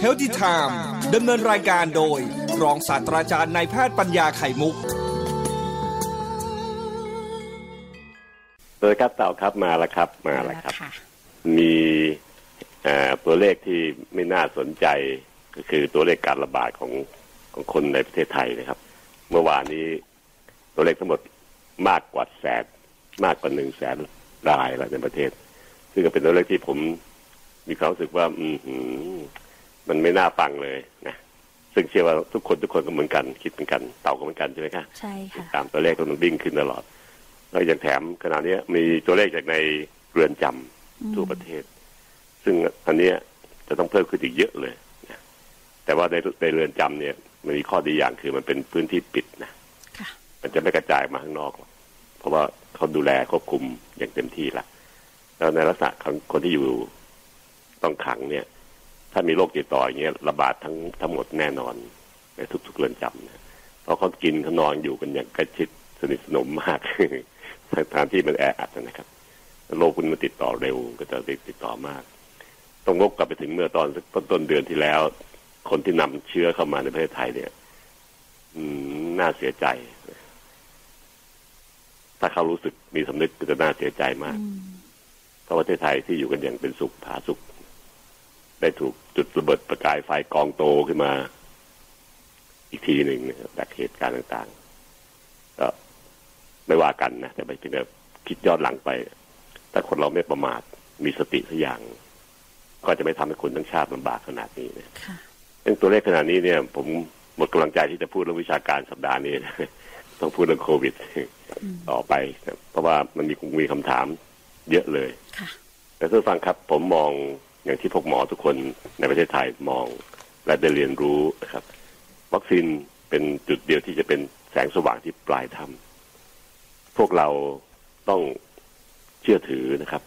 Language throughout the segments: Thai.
เฮลติไทม์ดำเนินรายการโดย รองศาสตราจารย์นายแพทย์ปัญญาไข่มุกโดยครับเต่าครับมาแล้วครับมาแล้วครับ มีตัวเลขที่ไม่น่าสนใจก็คือตัวเลขการระบาดของของคนในประเทศไทยนะครับ เมื่อวานนี้ตัวเลขทั้งหมดมากกว่าแสนมากกว่าหนึ่งแสนรายแล้วในประเทศ ซึ่งก็เป็นตัวเลขที่ผม มีความรู้สึกว่า อืมมันไม่น่าฟังเลยนะซึ่งเชื่อว่าทุกคนทุกคนก็เหมือนกัน คิดเหมือนกันเต่าก็เหมือนกันใช่ไหมคะใช่ค่ะตามตัวเลขมันวิ่งขึ้นตลอดแล้วอย่างแถมขณะนี้มีตัวเลขจากในเรือนจำทั่วประเทศ ซึ่งอันนี้จะต้องเพิ่มขึ้นอีกเยอะเลยนะแต่ว่าในในเรือนจำเนี่ย มันมีข้อดีอย่างคือมันเป็นพื้นที่ปิดนะมันจะไม่กระจายมาข้างนอกหรอกเพราะว่าเขาดูแลควบคุมอย่างเต็มที่ละแล้วในลักษณะของคนที่อยู่ ต้องขังเนี่ย ถ้ามีโรคติดต่ออย่างเงี้ยระบาดทั้งทั้งหมดแน่นอนในทุกๆเรือนจำนะเพราะเขากินเขานอนอยู่กันอย่างใกล้ชิดสนิทสนมมากสถานที่มันแออัดนะครับโรคคุณมันติดต่อเร็วก็จะติดต่อมาก ต้องงกกลับไปถึงเมื่อตอนต้นต้นเดือนที่แล้ว คนที่นำเชื้อเข้ามาในประเทศไทยเนี่ยน่าเสียใจ ถ้าเขารู้สึกมีสำนึกก็จะน่าเสียใจมากเพราะประเทศไทยที่อยู่กันอย่างเป็นสุขผาสุข ได้ถูกจุดระเบิดประกายไฟกองโตขึ้นมา อีกทีหนึ่งนะครับจากเหตุการณ์ต่างๆ ก็ไม่ว่ากันนะแต่ไปเป็นแบบคิดย้อนหลังไปถ้าคนเราไม่ประมาทมีสติสักอย่าง ก็จะไม่ทำให้คนทั้งชาติลำบากขนาดนี้นะเรื่องตัวเลขขนาดนี้เนี่ย ผมหมดกำลังใจที่จะพูดเรื่องวิชาการสัปดาห์นี้ต้องพูดเรื่องโควิดต่อไปเพราะว่ามันมีมีคำถามเยอะเลยแต่ท่านฟังครับผมมอง อย่างที่พวกหมอทุกคนในประเทศไทยมอง และได้เรียนรู้นะครับ วัคซีนเป็นจุดเดียวที่จะเป็นแสงสว่างที่ปลายถ้ำพวกเราต้องเชื่อถือนะครับ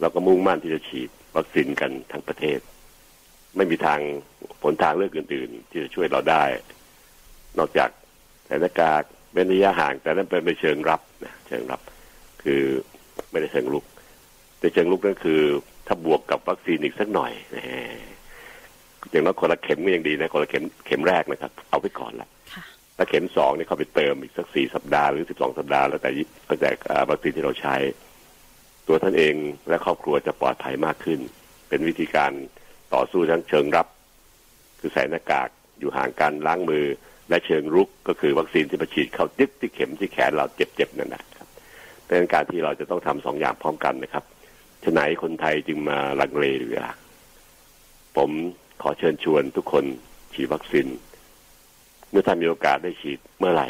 เราก็มุ่งมั่นที่จะฉีดวัคซีนกันทั้งประเทศ ไม่มีทางผลทางเลือกอื่น ๆ ที่จะช่วยเราได้ นอกจากใส่หน้ากากเว้นระยะห่าง แต่นั้นเป็นเชิงรับนะเชิงรับ คือไม่ได้เชิงลุก แต่เชิงลุกนั่นคือ ถ้าบวกกับวัคซีนอีกสักหน่อยนะอย่างน้อยคนละเข็มก็ยังดีนะคนละเข็มเข็มแรกนะครับ เอาไปก่อนละถ้าเข็มสองนี่เขาไปเติมอีกสักสี่สัปดาห์หรือสิบสองสัปดาห์แล้วแต่ก็แต่วัคซีนที่เราใช้ ตัวท่านเองและครอบครัวจะปลอดภัยมากขึ้น เป็นวิธีการต่อสู้ทั้งเชิงรับ คือใส่หน้ากากอยู่ห่างกันล้างมือ และเชิงรุกก็คือวัคซีนที่มาฉีดเข้าติ๊กที่เข็มที่แขนเราเจ็บๆนั่นแหละครับเป็นการที่เราจะต้องทำสองอย่างพร้อมกันนะครับ ฉะไหนคนไทยจึงมาลังเลหรือ ผมขอเชิญชวนทุกคนฉีดวัคซีนเมื่อท่านมีโอกาสได้ฉีดเมื่อไหร่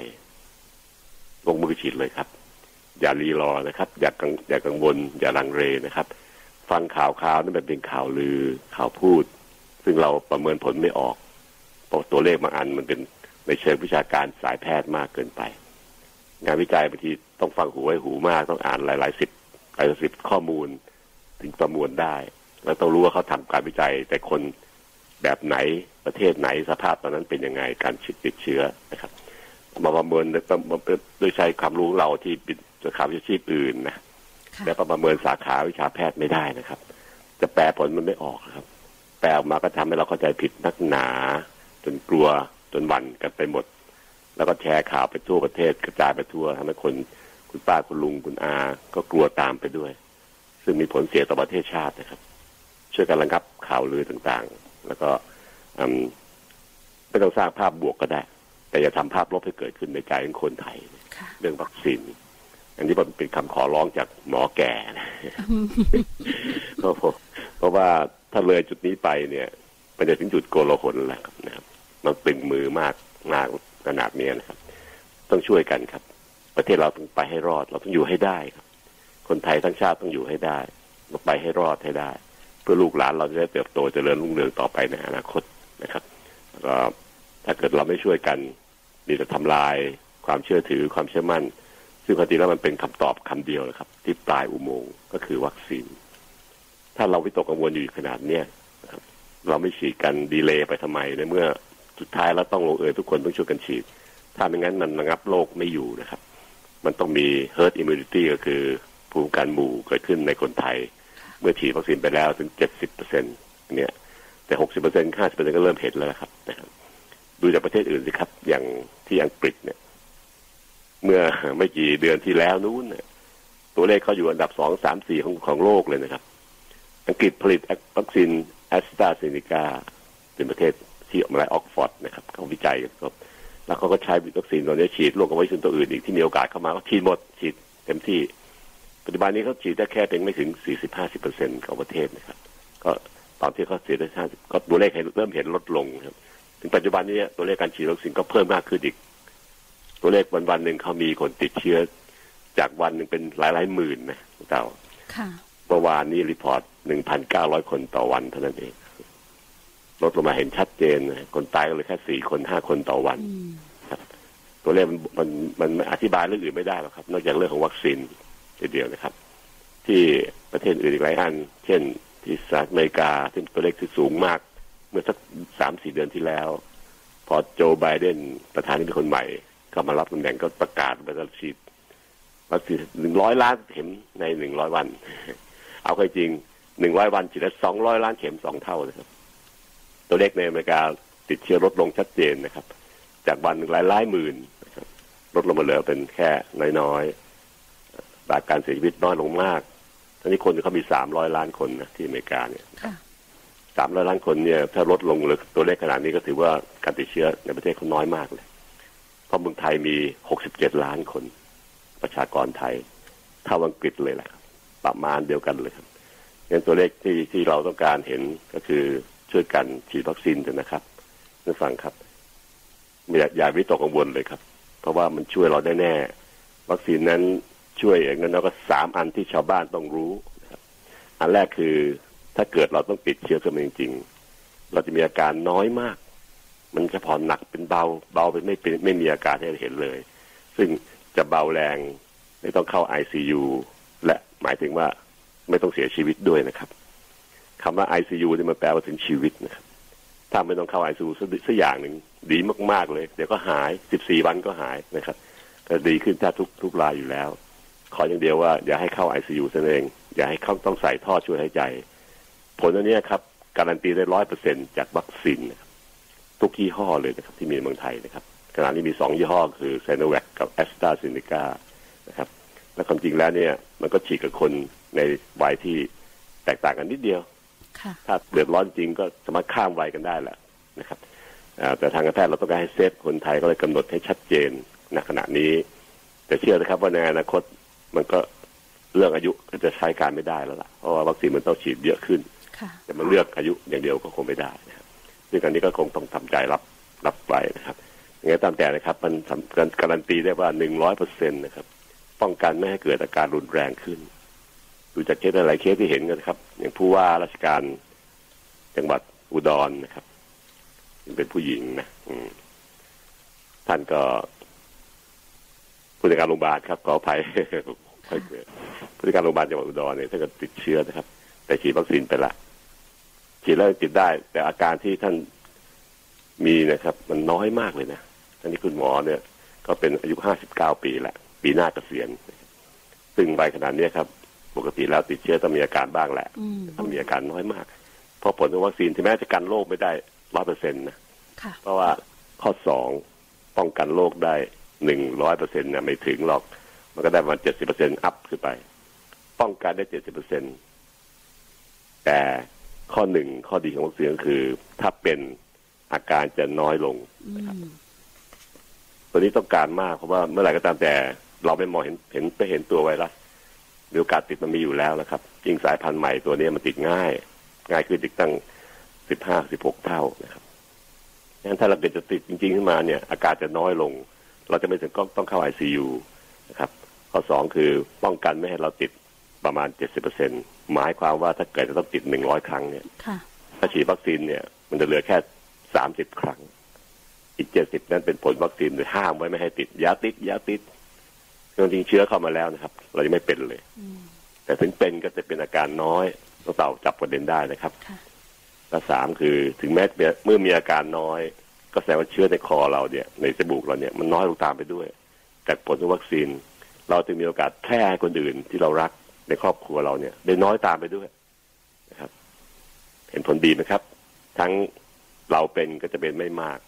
ลงมือฉีดเลยครับ อย่ารีรอนะครับ อย่ากังอย่ากังวลอย่าลังเลนะครับ ฟังข่าวข่าวนั่นเป็นข่าวลือข่าวพูด ซึ่งเราประเมินผลไม่ออกเพราะตัวเลขบางอันมันเป็นในเชิงวิชาการสายแพทย์มากเกินไป งานวิจัยบางทีต้องฟังหูไว้หูมากต้องอ่านหลายๆสิบหลายสิบข้อมูล ถึงประมวลได้ แล้วต้องรู้ว่าเขาทำการวิจัย แต่คนแบบไหนประเทศไหนสภาพตอนนั้นเป็นยังไงการติดเชื้อนะครับ มาประเมินโดยใช้ความรู้เราที่เป็นสาขาวิชาชีพอื่นนะแต่ประเมินสาขาวิชาแพทย์ไม่ได้นะครับ จะแปลผลมันไม่ออกครับ แปลออกมาก็ทำให้เราเข้าใจผิดนักหนา จนกลัวจนหวั่นกันไปหมด แล้วก็แชร์ข่าวไปทั่วประเทศกระจายไปทั่วทำให้คนคุณป้าคุณลุงคุณอา ก็กลัวตามไปด้วย ซึ่งมีผลเสียต่อประเทศชาตินะครับ ช่วยกันระงับข่าวลือต่างๆ แล้วก็ไม่ต้องสร้างภาพบวกก็ได้ แต่อย่าทำภาพลบให้เกิดขึ้นในใจของคนไทย เรื่องวัคซีนอันนี้เป็นคำขอร้องจากหมอแก่นะเพราะว่าถ้าเลยจุดนี้ไปเนี่ยมันจะถึงจุดโกลาหลแล้วนะครับ มันตึงมือมากมากขนาดนี้นะครับ ต้องช่วยกันครับ ประเทศเราต้องไปให้รอด เราต้องอยู่ให้ได้ครับ คนไทยทั้งชาติต้องอยู่ให้ได้ไปให้รอดให้ได้ เพื่อลูกหลานเราจะได้เติบโตเจริญรุ่งเรืองต่อไปในอนาคตนะครับก็ถ้าเกิดเราไม่ช่วยกันมีแต่ทำลายความเชื่อถือความเชื่อมั่น ซึ่งปกติแล้วมันเป็นคำตอบคำเดียวนะครับ ที่ปลายอุโมงค์ก็คือวัคซีน ถ้าเราวิตกกังวลอยู่ขนาดเนี้ยเราไม่ฉีดกันดีเลย์ไปทำไมในเมื่อสุดท้ายแล้วต้องลงเอยทุกคนต้องช่วยกันฉีด ถ้าไม่งั้นมันระงับโรคไม่อยู่นะครับ มันต้องมี herd immunity ก็คือ ภูมิคุ้มกันหมู่เกิดขึ้นในคนไทยมื่อฉีดวัคซีนไปแล้วถึงเจ็ดสิบเปอร์เซ็นเนี่ย แต่หกสิบเปอร์เซ็นต์ห้าสิบเปอร์เซ็นก็เริ่มเห็นแล้วนะครับนะครับ ดูจากประเทศอื่นสิครับ อย่างที่อังกฤษเนี่ย เมื่อไม่กี่เดือนที่แล้วนู้นเนี่ยตัวเลขเขาอยู่อันดับสองสามสี่ของของโลกเลยนะครับ อังกฤษผลิตวัคซีนแอสตราเซเนกาเป็นประเทศที่ออกมาได้ออกซ์ฟอร์ดนะครับเขาวิจัยกันครับ แล้วเขาก็ใช้วัคซีนตัวนี้ฉีดร่วมกับวัคซีนตัวอื่นอีกที่มีโอกาสเข้ามาก็ฉีดหมดฉีดเต็มที่ ปัจจุบันนี้เขาฉีดได้แค่เพียงไม่ถึง 40-50เปอร์เซ็นต์ของประเทศนะครับ ก็ตอนที่เขาฉีดได้50ก็ตัวเลขเริ่มเห็นลดลงครับ ถึงปัจจุบันนี้ตัวเลขการฉีดวัคซีนก็เพิ่มมากขึ้นอีก ตัวเลขวันวันหนึ่งเขามีคนติดเชื้อ จากวันหนึ่งเป็นหลายหลายหมื่นนะเต่าค่ะเมื่อวานนี้ report 1,900 คนต่อวันเท่านั้นเอง ลดลงมาเห็นชัดเจนนะคนตายก็เลยแค่สี่คนห้าคนต่อวันอืมตัวเลขมันมันมันมันอธิบายเรื่องอื่นไม่ได้หรอกครับ นอกจากเรื่องของวัคซีน ทีเดียวนะครับ ที่ประเทศอื่นอีกหลายอัน เช่นที่สหรัฐอเมริกาที่ตัวเลขที่สูงมาก เมื่อสักสามสี่เดือนที่แล้ว พอโจไบเดนประธานาธิบดีคนใหม่ก็มารับตำแหน่งก็ประกาศไปจะฉีดวัคซีนหนึ่งร้อยล้านเข็มในหนึ่งร้อยวัน เอาเข้าจริงหนึ่งร้อยวันฉีดได้สองร้อยล้านเข็มสองเท่านะครับ ตัวเลขในอเมริกาติดเชื้อลดลงชัดเจนนะครับ จากวันหนึ่งหลายหลายหมื่นนะครับลดลงมาเหลือเป็นแค่น้อยๆ ตราการเสียชีวิตน้อยลงมากทั้งนี้คนเขามีสามร้อยล้านคนนะที่อเมริกาเนี่ยค่ะสามร้อยล้านคนเนี่ย ถ้าลดลงเหลือตัวเลขขนาดนี้ก็ถือว่าการติดเชื้อในประเทศเขาน้อยมากเลย เพราะเมืองไทยมีหกสิบเจ็ดล้านคน ประชากรไทยเท่าอังกฤษเลยแหละครับประมาณเดียวกันเลยครับงั้นตัวเลขที่ที่เราต้องการเห็นก็คือช่วยกันฉีดวัคซีนเถอะนะครับท่านฟังครับอย่าอย่าวิตกกังวลเลยครับ เพราะว่ามันช่วยเราได้แน่ วัคซีนนั้น ช่วยอย่างนั้นแล้วก็สามอันที่ชาวบ้านต้องรู้นะครับอันแรกคือถ้าเกิดเราต้องติดเชื้อขึ้นมาจริงๆ เราจะมีอาการน้อยมาก มันจะผ่อนหนักเป็นเบา เบาเป็นไม่เป็นไม่มีอาการให้เห็นเลย ซึ่งจะเบาแรงไม่ต้องเข้า ICU และหมายถึงว่าไม่ต้องเสียชีวิตด้วยนะครับคำว่า ICU เนี่มันแปลว่าถึงชีวิตนะครับถ้าไม่ต้องเข้า ICU สักสักอย่างหนึ่งดีมากๆเลย เดี๋ยวก็หาย14วันก็หายนะครับก็ดีขึ้นถ้าทุกทุกรายอยู่แล้ว ขออย่างเดียวว่าอย่าให้เข้า ICU ซะเอง อย่าให้เข้าต้องใส่ท่อช่วยหายใจ ผลอันเนี้ยครับ การันตีได้ร้อยเปอร์เซ็นจากวัคซีนนะครับทุกยี่ห้อเลยนะครับที่มีในเมืองไทยนะครับขณะนี้มีสองยี่ห้อคือไซโนแวคกับแอสตราเซเนกานะครับและความจริงแล้วเนี่ย มันก็ฉีดกับคนในวัยที่แตกต่างกันนิดเดียวค่ะถ้าเดือดร้อนจริงก็สามารถข้ามวัยกันได้แหละนะครับอ่าแต่ทางการแพทย์เราต้องการให้เซฟคนไทยก็เลยกำหนดให้ชัดเจนณขณะนี้ แต่เชื่อนะครับว่าในอนาคต มันก็เรื่องอายุก็จะใช้การไม่ได้แล้วล่ะ เพราะว่าวัคซีนมันต้องฉีดเยอะขึ้นค่ะจะมาเลือกอายุอย่างเดียวก็คงไม่ได้นะครับซึ่งอันนี้ก็คงต้องทำใจรับรับไปนะครับยังไงตามแต่นะครับ มันสำการการันตีได้ว่าหนึ่งร้อยเปอร์เซ็นต์นะครับ ป้องกันไม่ให้เกิดอาการรุนแรงขึ้น ดูจากเคสหลายๆเคสที่เห็นกันนะครับ อย่างผู้ว่าราชการจังหวัดอุดรนะครับเป็นผู้หญิงนะอืมท่านก็ผู้จัดการโรงพยาบาลครับขออภัย ค่อยเกิดผู้จัดการโรงพยาบาลจังหวัดอุดรเนี่ยท่านก็ติดเชื้อนะครับ แต่ฉีดวัคซีนไปละฉีดแล้วติดได้ แต่อาการที่ท่านมีนะครับ มันน้อยมากเลยนะท่านนี้คุณหมอเนี่ย ก็เป็นอายุห้าสิบเก้าปีแหละปีหน้าเกษียณซึ่งใบขนาดเนี้ยครับ ปกติแล้วติดเชื้อต้องมีอาการบ้างแหละอืมต้องมีอาการน้อยมาก เพราะผลของวัคซีนถึงแม้จะกันโรคไม่ได้ร้อยเปอร์เซ็นต์นะค่ะเพราะว่าข้อสองป้องกันโรคได้หนึ่งร้อยเปอร์เซ็นต์นะไม่ถึงหรอก มันก็ได้ประมาณเจ็ดสิบเปอร์เซ็นต์อัพขึ้นไป ป้องกันได้เจ็ดสิบเปอร์เซ็นต์แต่ข้อหนึ่งข้อดีของวัคซีนก็คือ ถ้าเป็นอาการจะน้อยลงอืมตัวนี้ต้องการมากเพราะว่าเมื่อไหร่ก็ตามแต่ เราไม่มองเห็นเห็นไปเห็นตัวไวรัสมีโอกาสติดมันมีอยู่แล้วนะครับยิ่งสายพันธุ์ใหม่ตัวนี้มันติดง่าย ง่ายขึ้นอีกตั้งสิบห้าสิบหกเท่านะครับงั้นถ้าเราเกิดจะติดจริงๆขึ้นมาเนี่ย อาการจะน้อยลง เราจะไม่ถึงต้องต้องเข้าไอซียูนะครับ ข้อสองคือป้องกันไม่ให้เราติดประมาณเจ็ดสิบเปอร์เซ็นหมายความว่าถ้าเกิดจะต้องติดหนึ่งร้อยครั้งเนี่ยค่ะถ้าฉีดวัคซีนเนี่ย มันจะเหลือแค่สามสิบครั้ง อีกเจ็ดสิบนั้นเป็นผลวัคซีนโดยห้ามไว้ไม่ให้ติดอยาติดอยาติดจริงๆเชื้อเข้ามาแล้วนะครับ เรายังไม่เป็นเลยอืมแต่ถึงเป็นก็จะเป็นอาการน้อยต้องเต่าจับประเด็นได้นะครับค่ะและสามคือถึงแม้เมื่อมีอาการน้อย ก็แสดงว่าเชื้อในคอเราเนี่ย ในจมูกเราเนี่ยมันน้อยลงตามไปด้วย จากผลของวัคซีน เราจึงมีโอกาสแพร่ให้คนอื่นที่เรารักในครอบครัวเราเนี่ยได้น้อยตามไปด้วยนะครับ เห็นผลดีนะครับ ทั้งเราเป็นก็จะเป็นไม่มาก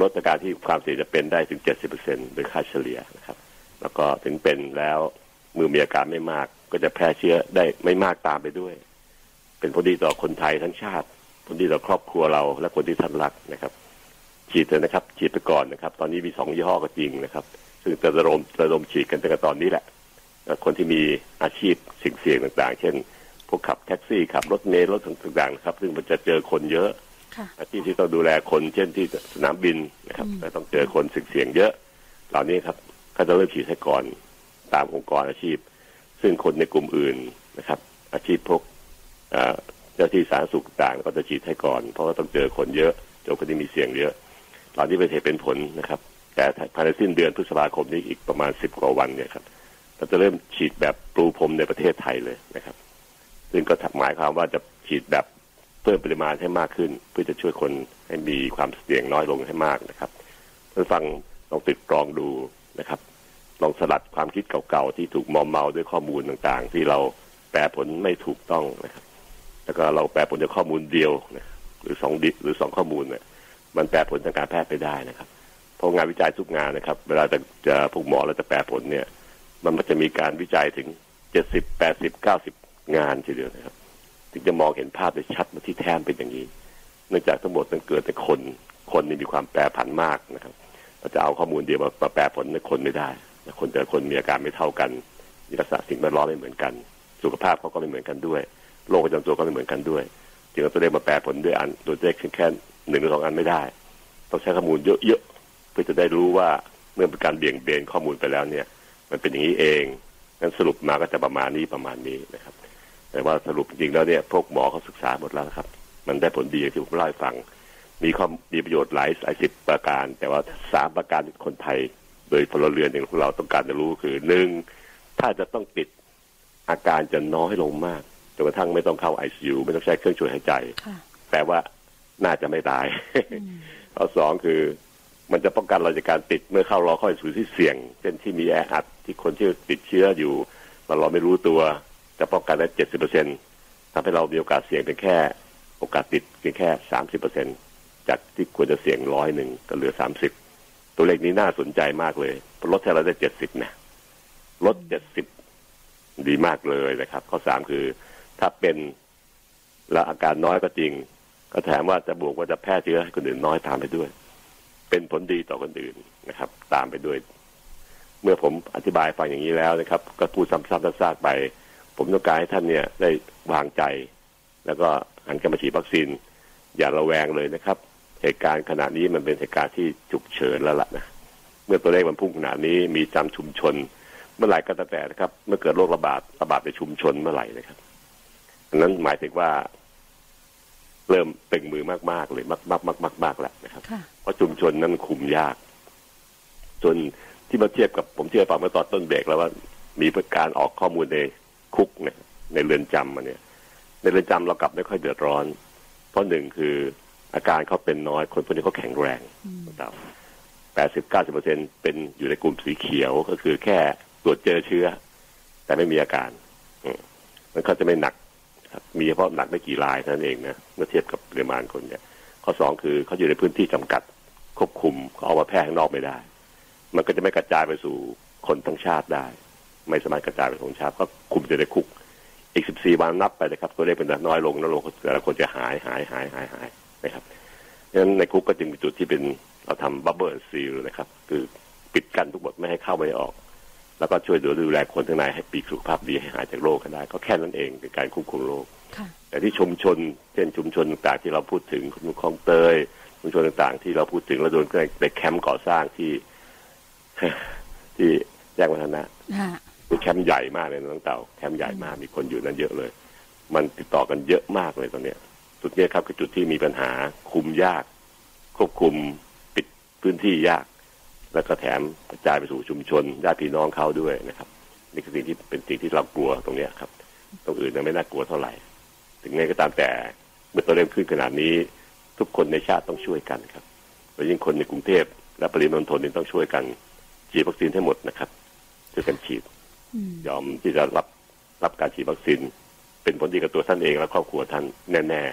ลดอาการที่ความเสี่ยงจะเป็นได้ถึงเจ็ดสิบเปอร์เซ็นต์โดยค่าเฉลี่ยนะครับ แล้วก็ถึงเป็นแล้วมือมีอาการไม่มาก ก็จะแพร่เชื้อได้ไม่มากตามไปด้วย เป็นผลดีต่อคนไทยทั้งชาติผลดีต่อครอบครัวเรา และคนที่ท่านรักนะครับ ฉีดเลยนะครับ ฉีดไปก่อนนะครับ ตอนนี้มีสองยี่ห้อก็จริงนะครับ ซึ่งจะระดมระดมฉีดกันตั้งแต่ตอนนี้แหละ คนที่มีอาชีพสิ่งเสี่ยงต่าง ๆ เช่น พวกขับแท็กซี่ขับรถเมล์รถต่างๆนะครับซึ่งมันจะเจอคนเยอะค่ะอาชีพที่ต้องดูแลคนเช่นที่สนามบินนะครับแต่ต้องเจอคนสิ่งเสี่ยงเยอะ เหล่านี้ครับก็จะเริ่มฉีดให้ก่อนตามองค์กรอาชีพ ซึ่งคนในกลุ่มอื่นนะครับ อาชีพพวกเอ่อเจ้าที่สาธารณสุขต่างก็จะฉีดให้ก่อน เพราะว่าต้องเจอคนเยอะเจอคนที่มีเสี่ยงเยอะเหล่านี้เป็นเหตุเป็นผลนะครับ แต่ภายในสิ้นเดือนพฤษภาคมนี้อีกประมาณสิบกว่าวันเนี่ยครับเราจะเริ่มฉีดแบบปรูพรมในประเทศไทยเลยนะครับ ซึ่งก็หมายความว่าจะฉีดแบบเพิ่มปริมาณให้มากขึ้น เพื่อจะช่วยคนให้มีความเสี่ยงน้อยลงให้มากนะครับเพื่อฟังลองติดกรองดูนะครับ ลองสลัดความคิดเก่าๆที่ถูกมอมเมาด้วยข้อมูลต่างๆ ที่เราแปลผลไม่ถูกต้องนะครับ แล้วก็เราแปลผลจากข้อมูลเดียวนะหรือสองดิหรือสองข้อมูลเนี่ยมันแปลผลทางการแพทย์ไปได้นะครับ ราะงานวิจัยทุกงานนะครับ เวลาจะจะพวกหมอเราจะแปลผลเนี่ย มันมันจะมีการวิจัยถึงเจ็ดสิบแปดสิบเก้าสิบงานทีเดียวนะครับ ถึงจะมองเห็นภาพได้ชัดว่าที่แท้เป็นอย่างนี้เนื่องจากทั้งหมดมันเกิดแต่คนคนนี่มีความแปรผันมากนะครับเราจะเอาข้อมูลเดียวมามาแปลผลในคนไม่ได้คนแต่คนมีอาการไม่เท่ากันมีลักษณะสิ่งแวดล้อมไม่เหมือนกัน สุขภาพเขาก็ไม่เหมือนกันด้วยโรคประจำตัวก็ไม่เหมือนกันด้วยจึงเอาตัวเลขมาแปลผลด้วยอันตัวเลขแค่หนึ่งหรือสองอันไม่ได้ ต้องใช้ข้อมูลเยอะๆ เพื่อจะได้รู้ว่าเมื่อเป็นการเบี่ยงเบนข้อมูลไปแล้วเนี่ย มันเป็นอย่างนี้เองงั้นสรุปมาก็จะประมาณนี้ประมาณนี้นะครับ แต่ว่าสรุปจริงๆแล้วเนี่ยพวกหมอเขาศึกษาหมดแล้วนะครับ มันได้ผลดีอย่างที่ผมเล่าให้ฟัง มีความมีประโยชน์หลายหลายสิบประการ แต่ว่าสามประการที่คนไทย โดยพลเรือนอย่างพวกเราต้องการจะรู้คือหนึ่งถ้าจะต้องติดอาการจะน้อยลงมากจนกระทั่งไม่ต้องเข้าไอซียูไม่ต้องใช้เครื่องช่วยหายใจค่ะแปลว่าน่าจะไม่ตายข้อสองคือ มันจะป้องกันเราจากการติดเมื่อเข้ารอเข้าสู่ที่เสี่ยง เช่นที่มีแออัดที่คนที่ติดเชื้ออยู่เราเราไม่รู้ตัวจะป้องกันได้เจ็ดสิบเปอร์เซ็นทำให้เรามีโอกาสเสี่ยงเป็นแค่ โอกาสติดเพียงแค่สามสิบเปอร์เซ็นจากที่ควรจะเสี่ยงร้อยหนึ่งก็เหลือสามสิบตัวเลขนี้น่าสนใจมากเลยลดให้เราได้เจ็ดสิบนะลดเจ็ดสิบดีมากเลยนะครับ ข้อสามคือถ้าเป็นแล้วอาการน้อยก็จริง ก็แถมว่าจะบวกว่าจะแพร่เชื้อให้คนอื่นน้อยตามไปด้วย เป็นผลดีต่อคนอื่นนะครับ ตามไปด้วย เมื่อผมอธิบายฟังอย่างนี้แล้วนะครับ ก็พูดซ้ำๆซากๆไป ผมต้องการให้ท่านเนี่ยได้วางใจ แล้วก็หันกลับมาฉีดวัคซีน อย่าระแวงเลยนะครับ เหตุการณ์ขณะนี้มันเป็นเหตุการณ์ที่ฉุกเฉินแล้วล่ะนะเมื่อตัวเลขมันพุ่งขนาดนี้มีจำชุมชน เมื่อไหร่ก็แล้วแต่นะครับ เมื่อเกิดโรคระบาดระบาดในชุมชนเมื่อไหร่นะครับอันนั้นหมายถึงว่า เริ่มเป่งมือมากๆเลยมากๆมากๆมากๆแล้วนะครับค่ะเพราะชุมชนนั้นคุมยาก จนที่มาเทียบกับผมเทียบฟังเมื่อตอนต้นเบรกแล้วว่ามีการออกข้อมูลในคุกเนี่ยในเรือนจำมาเนี่ย ในเรือนจำเรากลับไม่ค่อยเดือดร้อน เพราะหนึ่งคืออาการเขาเป็นน้อยคนพวกนี้เขาแข็งแรงนะครับแปดสิบเก้าสิบเปอร์เซ็นเป็นอยู่ในกลุ่มสีเขียวก็คือแค่ตรวจเจอเชื้อ แต่ไม่มีอาการอืมมันเขาจะไม่หนัก ครับมีเฉพาะหนักไม่กี่รายเท่านั้นเองนะเมื่อเทียบกับปริมาณคนเนี่ย ข้อสองคือเขาอยู่ในพื้นที่จำกัดควบคุมเขาเอามาแพร่ข้างนอกไม่ได้ มันก็จะไม่กระจายไปสู่คนทั้งชาติได้ ไม่สามารถกระจายไปทั้งชาติก็คุมจะในคุก อีกสิบสี่วันนับไปนะครับตัวเลขเป็นน้อยลงน้อยลงแต่ละคนจะหายหายหายหายหายนะครับดังนั้นในคุกก็จึงเป็นจุดที่เป็นเราทำบับเบิลซีลนะครับ คือปิดกันทุกบทไม่ให้เข้าไม่ออก แล้วก็ช่วยดูแลคนข้างในให้ปีกสุขภาพดีให้หายจากโรคกันได้ ก็แค่นั้นเองเป็นการควบคุมโรคค่ะแต่ที่ชุมชนเช่นชุมชนต่างๆที่เราพูดถึงชุมชนคลองเตยชุมชนต่างๆ ที่เราพูดถึงแล้วโดนไปแคมป์ก่อสร้างที่ ที่แยกวัฒนะค่ะเป็นแคมป์ใหญ่มากเลยนะน้องเต่าแคมป์ใหญ่มากมีคนอยู่นั้นเยอะเลย มันติดต่อกันเยอะมากเลยตอนเนี้ยจุดเนี้ยครับคือจุดที่มีปัญหาคุมยาก ควบคุมปิดพื้นที่ยาก แล้วก็แถมกระจายไปสู่ชุมชนญาติพี่น้องเขาด้วยนะครับ นี่คือสิ่งที่เป็นสิ่งที่เรากลัวตรงนี้ครับ ตรงอื่นยังไม่น่ากลัวเท่าไหร่ ถึงไงก็ตามแต่เมื่อตัวเลขขึ้นขนาดนี้ ทุกคนในชาติต้องช่วยกันครับโดยยิ่งคนในกรุงเทพและปริมณฑลนี่ต้องช่วยกันฉีดวัคซีนให้หมดนะครับช่วยกันฉีด ยอมที่จะรับรับการฉีดวัคซีนเป็นผลดีกับตัวท่านเองและครอบครัวท่านแน่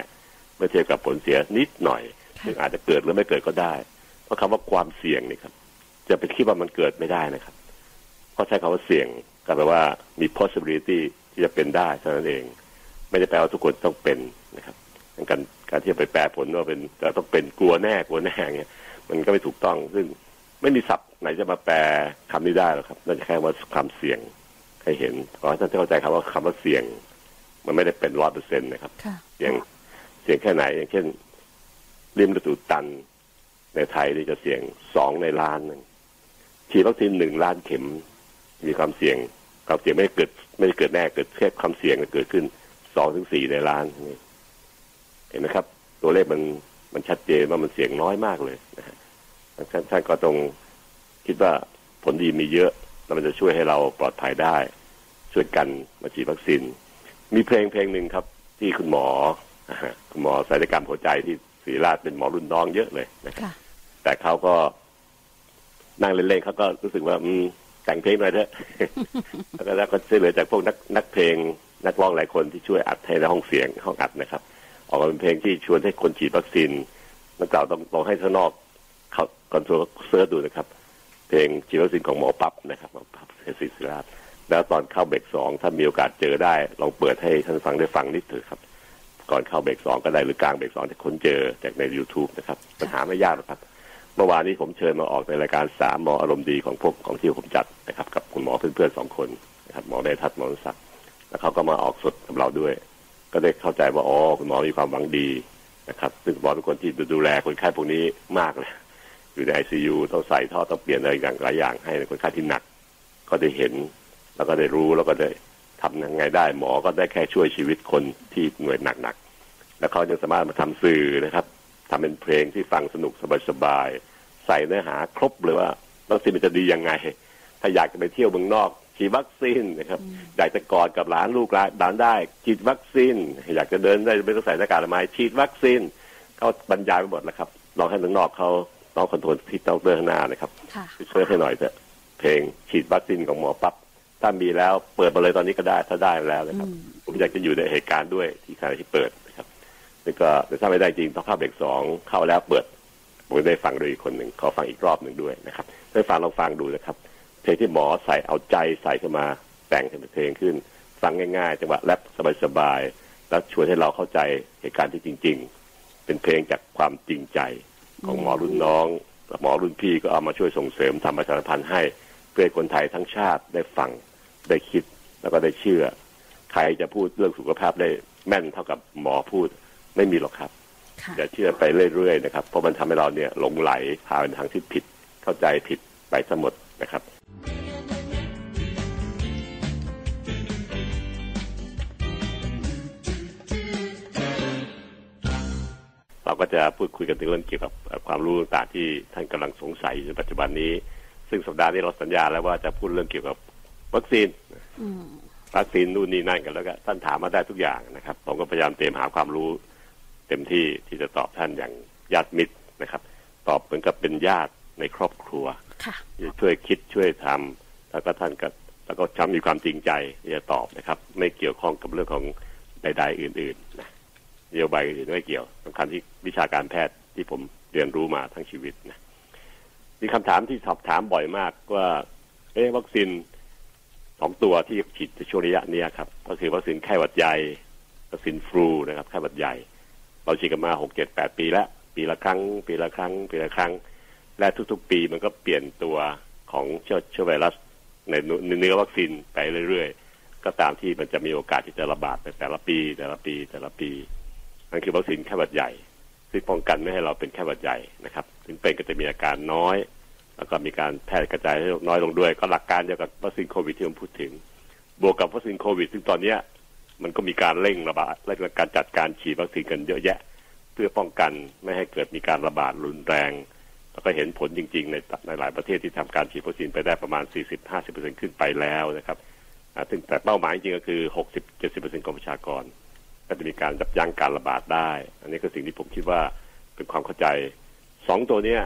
มื่อเทียบกับผลเสียนิดหน่อยซึ่งอาจจะเกิดหรือไม่เกิดก็ได้ เพราะคำว่าความเสี่ยงนี่ครับ จะไปคิดว่ามันเกิดไม่ได้นะครับเพราะใช้คำว่าเสี่ยงก็แปลว่ามี possibility ที่จะเป็นได้เท่านั้นเอง ไม่ได้แปลว่าทุกคนต้องเป็นนะครับการการที่จะไปแปลผลว่าเป็นจะต้องเป็นกลัวแน่กลัวแน่เงี้ยมันก็ไม่ถูกต้องซึ่งไม่มีศัพท์ไหนจะมาแปลคำนี้ได้หรอกครับนั่นจะแค่ว่าความเสี่ยงให้เห็นขอให้ท่านเข้าใจคำว่าคำว่าเสี่ยง มันไม่ได้เป็นร้อยเปอร์เซ็นต์นะครับเสี่ยงเสี่ยงแค่ไหน อย่างเช่นริมกระตูตันในไทยนี่จะเสี่ยงสองในล้านหนึ่ง ฉีดวัคซีนหนึ่งล้านเข็ม มีความเสี่ยงความเสี่ยงไม่เกิด ไม่ได้เกิดแน่เกิดแค่ความเสี่ยงเกิดขึ้นสองถึงสี่ในล้านนี่เห็นไหมครับ ตัวเลขมันมันชัดเจนว่ามันเสี่ยงน้อยมากเลยนะฮะท่านท่านก็ต้องคิดว่าผลดีมีเยอะแล้วมันจะช่วยให้เราปลอดภัยได้ ช่วยกันมาฉีดวัคซีน มีเพลงเพลงหนึ่งครับ ที่คุณหมอคุณหมอศัลยกรรมหัวใจที่ศิริราชเป็นหมอรุ่นน้องเยอะเลยนะครับแต่เขาก็ นั่งเล่นๆเขาก็รู้สึกว่าอืมแต่งเพลงหน่อยเถอะแล้วก็แล้วก็ช่วยเหลือจากพวกนักนักเพลงนักร้องหลายคนที่ช่วยอัดให้ในห้องเสียงห้องอัดนะครับ ออกมาเป็นเพลงที่ชวนให้คนฉีดวัคซีนนักกล่าวต้องต้องให้ข้างนอกเขาคอนโทรล search ดูนะครับ เพลงฉีดวัคซีนของหมอปั๊บนะครับหมอปั๊บศิริราชแล้วตอนเข้าเบรกสองถ้ามีโอกาสเจอได้ลองเปิดให้ท่านฟังได้ฟังนิดเถอะครับ ก่อนเข้าเบรกสองก็ได้หรือกลางเบรกสองที่คนเจอจากใน youtube นะครับปัญหาไม่ยากหรอกครับ เมื่อวานนี้ผมเชิญมาออกในรายการสามหมออารมณ์ดีของพวกของที่ผมจัดนะครับ กับคุณหมอเพื่อนๆสองคนนะครับหมอเมทัศน์หมอศักดิ์แล้วเขาก็มาออกสดกับเราด้วย ก็ได้เข้าใจว่าอ๋อคุณหมอมีความหวังดีนะครับ ซึ่งหมอเป็นคนที่ดูแลคนไข้พวกนี้มากเลยอยู่ในไอซียูต้องใส่ท่อต้องเปลี่ยนอะไรอย่างหลายอย่างให้คนไข้ที่หนัก ก็ได้เห็น แล้วก็ได้รู้แล้วก็ได้ทำยังไงได้ หมอก็ได้แค่ช่วยชีวิตคนที่เหนื่อยหนักๆแล้วเขายังสามารถมาทำสื่อนะครับ ทำเป็นเพลงที่ฟังสนุกสบายๆใส่เนื้อหาครบเลยว่าวัคซีนมันจะดียังไง ถ้าอยากจะไปเที่ยวเมืองนอกฉีดวัคซีนนะครับอยากจะกอดกับหลานลูกหลานได้ฉีดวัคซีน อยากจะเดินได้ไม่ต้องใส่หน้ากากอนามัยฉีดวัคซีนเขาบรรยายไปหมดแล้วครับลองให้เมืองนอกเขาลองคอนโทรลที่ต้องเดินข้างหน้านะครับช่วยให้หน่อยเถอะเพลงฉีดวัคซีนของหมอปั๊บถ้ามีแล้วเปิดมาเลยตอนนี้ก็ได้ถ้าได้แล้วนะครับ ผมอยากจะอยู่ในเหตุการณ์ด้วยที่ขณะที่เปิด นะครับแล้วก็แต่ถ้าไม่ได้จริงต้องเข้าเบรกสองเข้าแล้วเปิดผมได้ฟังโดยอีกคนหนึ่งขอฟังอีกรอบหนึ่งด้วยนะครับได้ฟังลองฟังดูนะครับ เพลงที่หมอใส่เอาใจใส่เข้ามาแต่งเป็นเพลงขึ้นฟังง่ายๆจังหวะแรปสบายๆแล้วชวนให้เราเข้าใจเหตุการณ์ที่จริง ๆ เป็นเพลงจากความจริงใจของหมอรุ่นน้องหมอรุ่นพี่ก็เอามาช่วยส่งเสริมทำประชาสัมพันธ์ให้เพื่อคนไทยทั้งชาติได้ฟังได้คิดแล้วก็ได้เชื่อ ใครจะพูดเรื่องสุขภาพได้แม่นเท่ากับหมอพูด ไม่มีหรอกครับอย่าเชื่อไปเรื่อยๆนะครับเพราะมันทำให้เราเนี่ยหลงไหลพาไปทางที่ผิดเข้าใจผิดไปทั้งหมดนะครับเราก็จะพูดคุยกันถึงเรื่องเกี่ยวกับความรู้ต่างๆที่ท่านกำลังสงสัยในปัจจุบันนี้ ซึ่งสัปดาห์นี้เราสัญญาแล้วว่าจะพูดเรื่องเกี่ยวกับวัคซีนวัคซีนนู่นนี่นั่นกันแล้วก็ท่านถามมาได้ทุกอย่างนะครับ ผมก็พยายามเตรียมหาความรู้ เต็มที่ที่จะตอบท่านอย่างญาติมิตรนะครับ ตอบเหมือนกับเป็นญาติในครอบครัวช่วยคิดช่วยทำแล้วก็ท่านก็แล้วก็ช้ำมีความจริงใจที่จะตอบนะครับ ไม่เกี่ยวข้องกับเรื่องของใดๆอื่นๆนะนโยบายอื่นไม่เกี่ยวสำคัญที่วิชาการแพทย์ที่ผมเรียนรู้มาทั้งชีวิตนะมีคำถามที่สอบถามบ่อยมากว่า เอ๊วัคซีนสองตัวที่ฉีดในช่วงระยะนี้ครับ ก็คือวัคซีนไข้หวัดใหญ่วัคซีนฟลูนะครับไข้หวัดใหญ่ เราฉีดกันมาหกเจ็ดแปดปีแล้ว ปีละครั้ง ปีละครั้ง ปีละครั้ง และทุกๆ ปีมันก็เปลี่ยนตัวของเชื้อเชื้อไวรัสในเนื้อวัคซีนไปเรื่อยๆ ก็ตามที่มันจะมีโอกาสที่จะระบาดในแต่ละปี แต่ละปีแต่ละปี นั่นคือวัคซีนไข้หวัดใหญ่ ซึ่งป้องกันไม่ให้เราเป็นไข้หวัดใหญ่นะครับ ถึงเป็นก็จะมีอาการน้อย แล้วก็มีการแพร่กระจายให้น้อยลงด้วย ก็หลักการเดียวกับวัคซีนโควิดที่ผมพูดถึง บวกกับวัคซีนโควิด ซึ่งตอนนี้ มันก็มีการเร่งระบาดและการจัดการฉีดวัคซีนกันเยอะแยะ เพื่อป้องกันไม่ให้เกิดมีการระบาดรุนแรง แล้วก็เห็นผลจริง ๆ ในในหลายประเทศที่ทำการฉีดวัคซีนไปได้ประมาณ 40-50%ขึ้นไปแล้วนะครับซึ่งแต่เป้าหมายจริงก็คือ 60-70%ของประชากร ก็จะมีการยับยั้งการระบาดได้ อันนี้ก็สิ่งที่ผมคิดว่าเป็นความเข้าใจสองตัวเนี้ย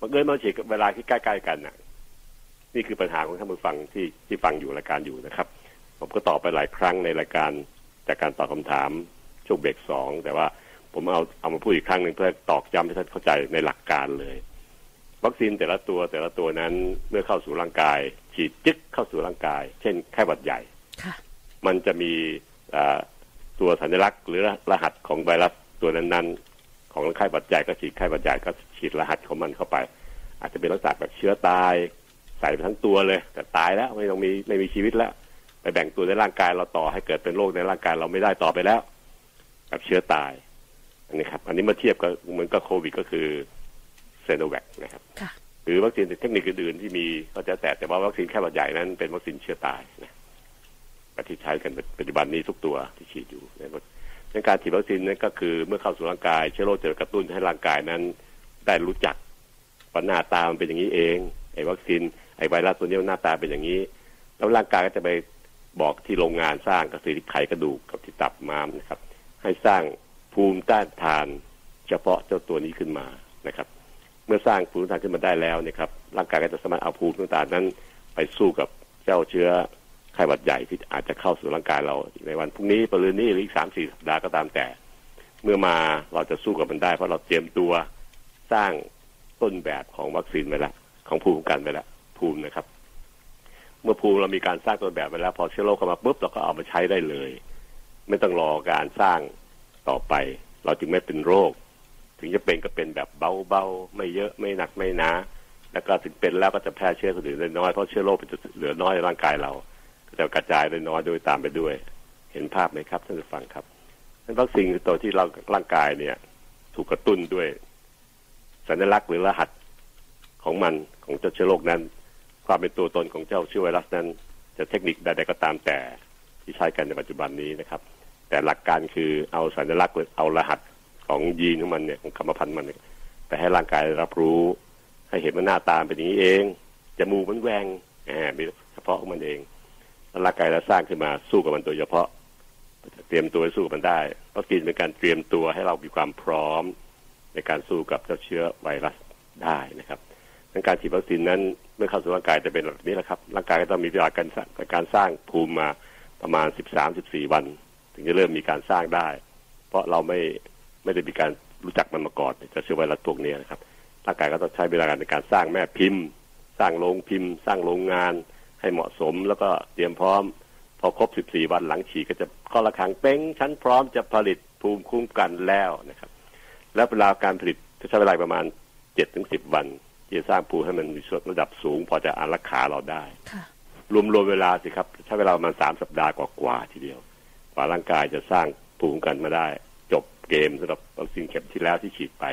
มันเกิดมาฉีดเวลาที่ใกล้ๆกันน่ะ นี่คือปัญหาของท่านผู้ฟังที่ที่ฟังอยู่รายการอยู่นะครับ ผมก็ตอบไปหลายครั้งในรายการจากการตอบคาถามช่วงเบรกสองแต่ว่าผมเอาเอามาพูดอีกครั้งหนึ่งเพื่อตอกย้ำให้ท่านเข้าใจในหลักการเลย วัคซีนแต่ละตัวแต่ละตัวนั้นเมื่อเข้าสู่ร่างกาย ฉีดจึ๊กเข้าสู่ร่างกาย เช่นไข้หวัดใหญ่ค่ะมันจะมีอ่าตัวสัญลักษณ์หรือรหัสของไวรัสตัวนั้นๆ ของไข้หวัดใหญ่ก็ฉีดไข้หวัดใหญ่ก็ฉีดรหัสของมันเข้าไป อาจจะเป็นลักษณะแบบเชื้อตาย ใส่ไปทั้งตัวเลย แต่ตายแล้วไม่ต้องมีไม่มีชีวิตแล้ว ไปแบ่งตัวในร่างกายเราต่อให้เกิดเป็นโรคในร่างกายเราไม่ได้ต่อไปแล้วกับเชื้อตาย อันนี้ครับ อันนี้มาเทียบกับเหมือนกับโควิด ก็คือเซโนแวคนะครับค่ะหรือวัคซีนเทคนิคอื่นๆที่มีก็จะแต่แต่ว่าวัคซีนแค่หวัดใหญ่นั้นเป็นวัคซีนเชื้อตายนะที่ใช้กันปัจจุบันนี้ทุกตัวที่ฉีดอยู่นะครับในการฉีดวัคซีนนั้นก็คือเมื่อเข้าสู่ร่างกายเชื้อโรคจะกระตุ้นให้ร่างกายนั้น ได้รู้จักว่าหน้าตามันเป็นอย่างนี้เองไอ้วัคซีนไอ้ไวรัสตัวนี้มันหน้าตาเป็นอย่างนี้ แล้วร่างกายก็จะไป บอกที่โรงงานสร้างกระสีที่ไขกระดูกกับที่ตับม้ามนะครับ ให้สร้างภูมิต้านทาน เฉพาะเจ้าตัวนี้ขึ้นมานะครับ เมื่อสร้างภูมิต้านทานขึ้นมาได้แล้วนะครับ ร่างกายก็จะสามารถเอาภูมิต้านทานนั้นไปสู้กับเจ้าเชื้อไข้หวัดใหญ่ที่อาจจะเข้าสู่ร่างกายเราในวันพรุ่งนี้ปรืนนี้หรืออีกสามสี่สัปดาห์ก็ตามแต่ เมื่อมาเราจะสู้กับมันได้ เพราะเราเตรียมตัวสร้างต้นแบบของวัคซีนไว้แล้วของภูมิคุ้มกันไว้แล้วภูมินะครับ เมื่อภูมิเรามีการสร้างต้นแบบไว้แล้ว พอเชื้อโรคเข้ามาปุ๊บเราก็เอามาใช้ได้เลย ไม่ต้องรอการสร้างต่อไป เราจึงไม่เป็นโรค ถึงจะเป็นก็เป็นแบบเบาๆไม่เยอะไม่หนักไม่หนาแล้วก็ถึงเป็นแล้วก็จะแพร่เชื้อคนอื่นได้น้อยเพราะเชื้อโรคมันจะเหลือน้อยในร่างกายเรา ก็จะกระจายได้น้อยโดยตามไปด้วย เห็นภาพไหมครับท่านผู้ฟังครับนั้นวัคซีนคือตัวที่เราร่างกายเนี่ย ถูกกระตุ้นด้วย สัญลักษณ์หรือรหัสของมันของเจ้าเชื้อโรคนั้น ความเป็นตัวตนของเจ้าเชื้อไวรัสนั้น จะเทคนิคใดๆก็ตามแต่ที่ใช้กันในปัจจุบันนี้นะครับ แต่หลักการคือเอาสัญลักษณ์หรือเอารหัสของยีนของมันเนี่ยของกรรมพันธุ์มันเนี่ยไปให้ร่างกายรับรู้ ให้เห็นว่าหน้าตาเป็นอย่างนี้เองจมูกมันแหวงแหมเฉพาะของมันเองแล้วร่างกายเราสร้างขึ้นมาสู้กับมันโดยเฉพาะ เตรียมตัวสู้กับมันได้วัคซีนเป็นการเตรียมตัวให้เรามีความพร้อม ในการสู้กับเจ้าเชื้อไวรัสได้นะครับดังการฉีดวัคซีนนั้น เมื่อเข้าสู่ร่างกายจะเป็นแบบนี้แหละครับ ร่างกายก็ต้องมีเวลาการสร้างการสร้างภูมิมาประมาณ13-14วัน ถึงจะเริ่มมีการสร้างได้ เพราะเราไม่ไม่ได้มีการรู้จักมันมาก่อนจะเชื้อไวรัสพวนี้นะครับร่างกายก็ต้องใช้เวลาในการสร้างแม่พิมพ์ สร้างโรงพิมพ์ สร้างโรงงาน ให้เหมาะสมแล้วก็เตรียมพร้อม พอครบ 14 วันหลังฉีดก็จะข้อระคังเป้งฉันพร้อมจะผลิตภูมิคุ้มกันแล้วนะครับ แล้วเวลาการผลิตจะใช้เวลาประมาณ7-10 วัน ที่จะสร้างภูมิให้มันมีระดับสูง พอจะอารักขาเราได้ค่ะรวมรวมเวลาสิครับใช้เวลาประมาณสามสัปดาห์กว่าๆทีเดียว กว่าร่างกายจะสร้างภูมิคุ้มกันมาได้ จบเกมสำหรับวัคซีนเข็มที่แล้วที่ฉีดไป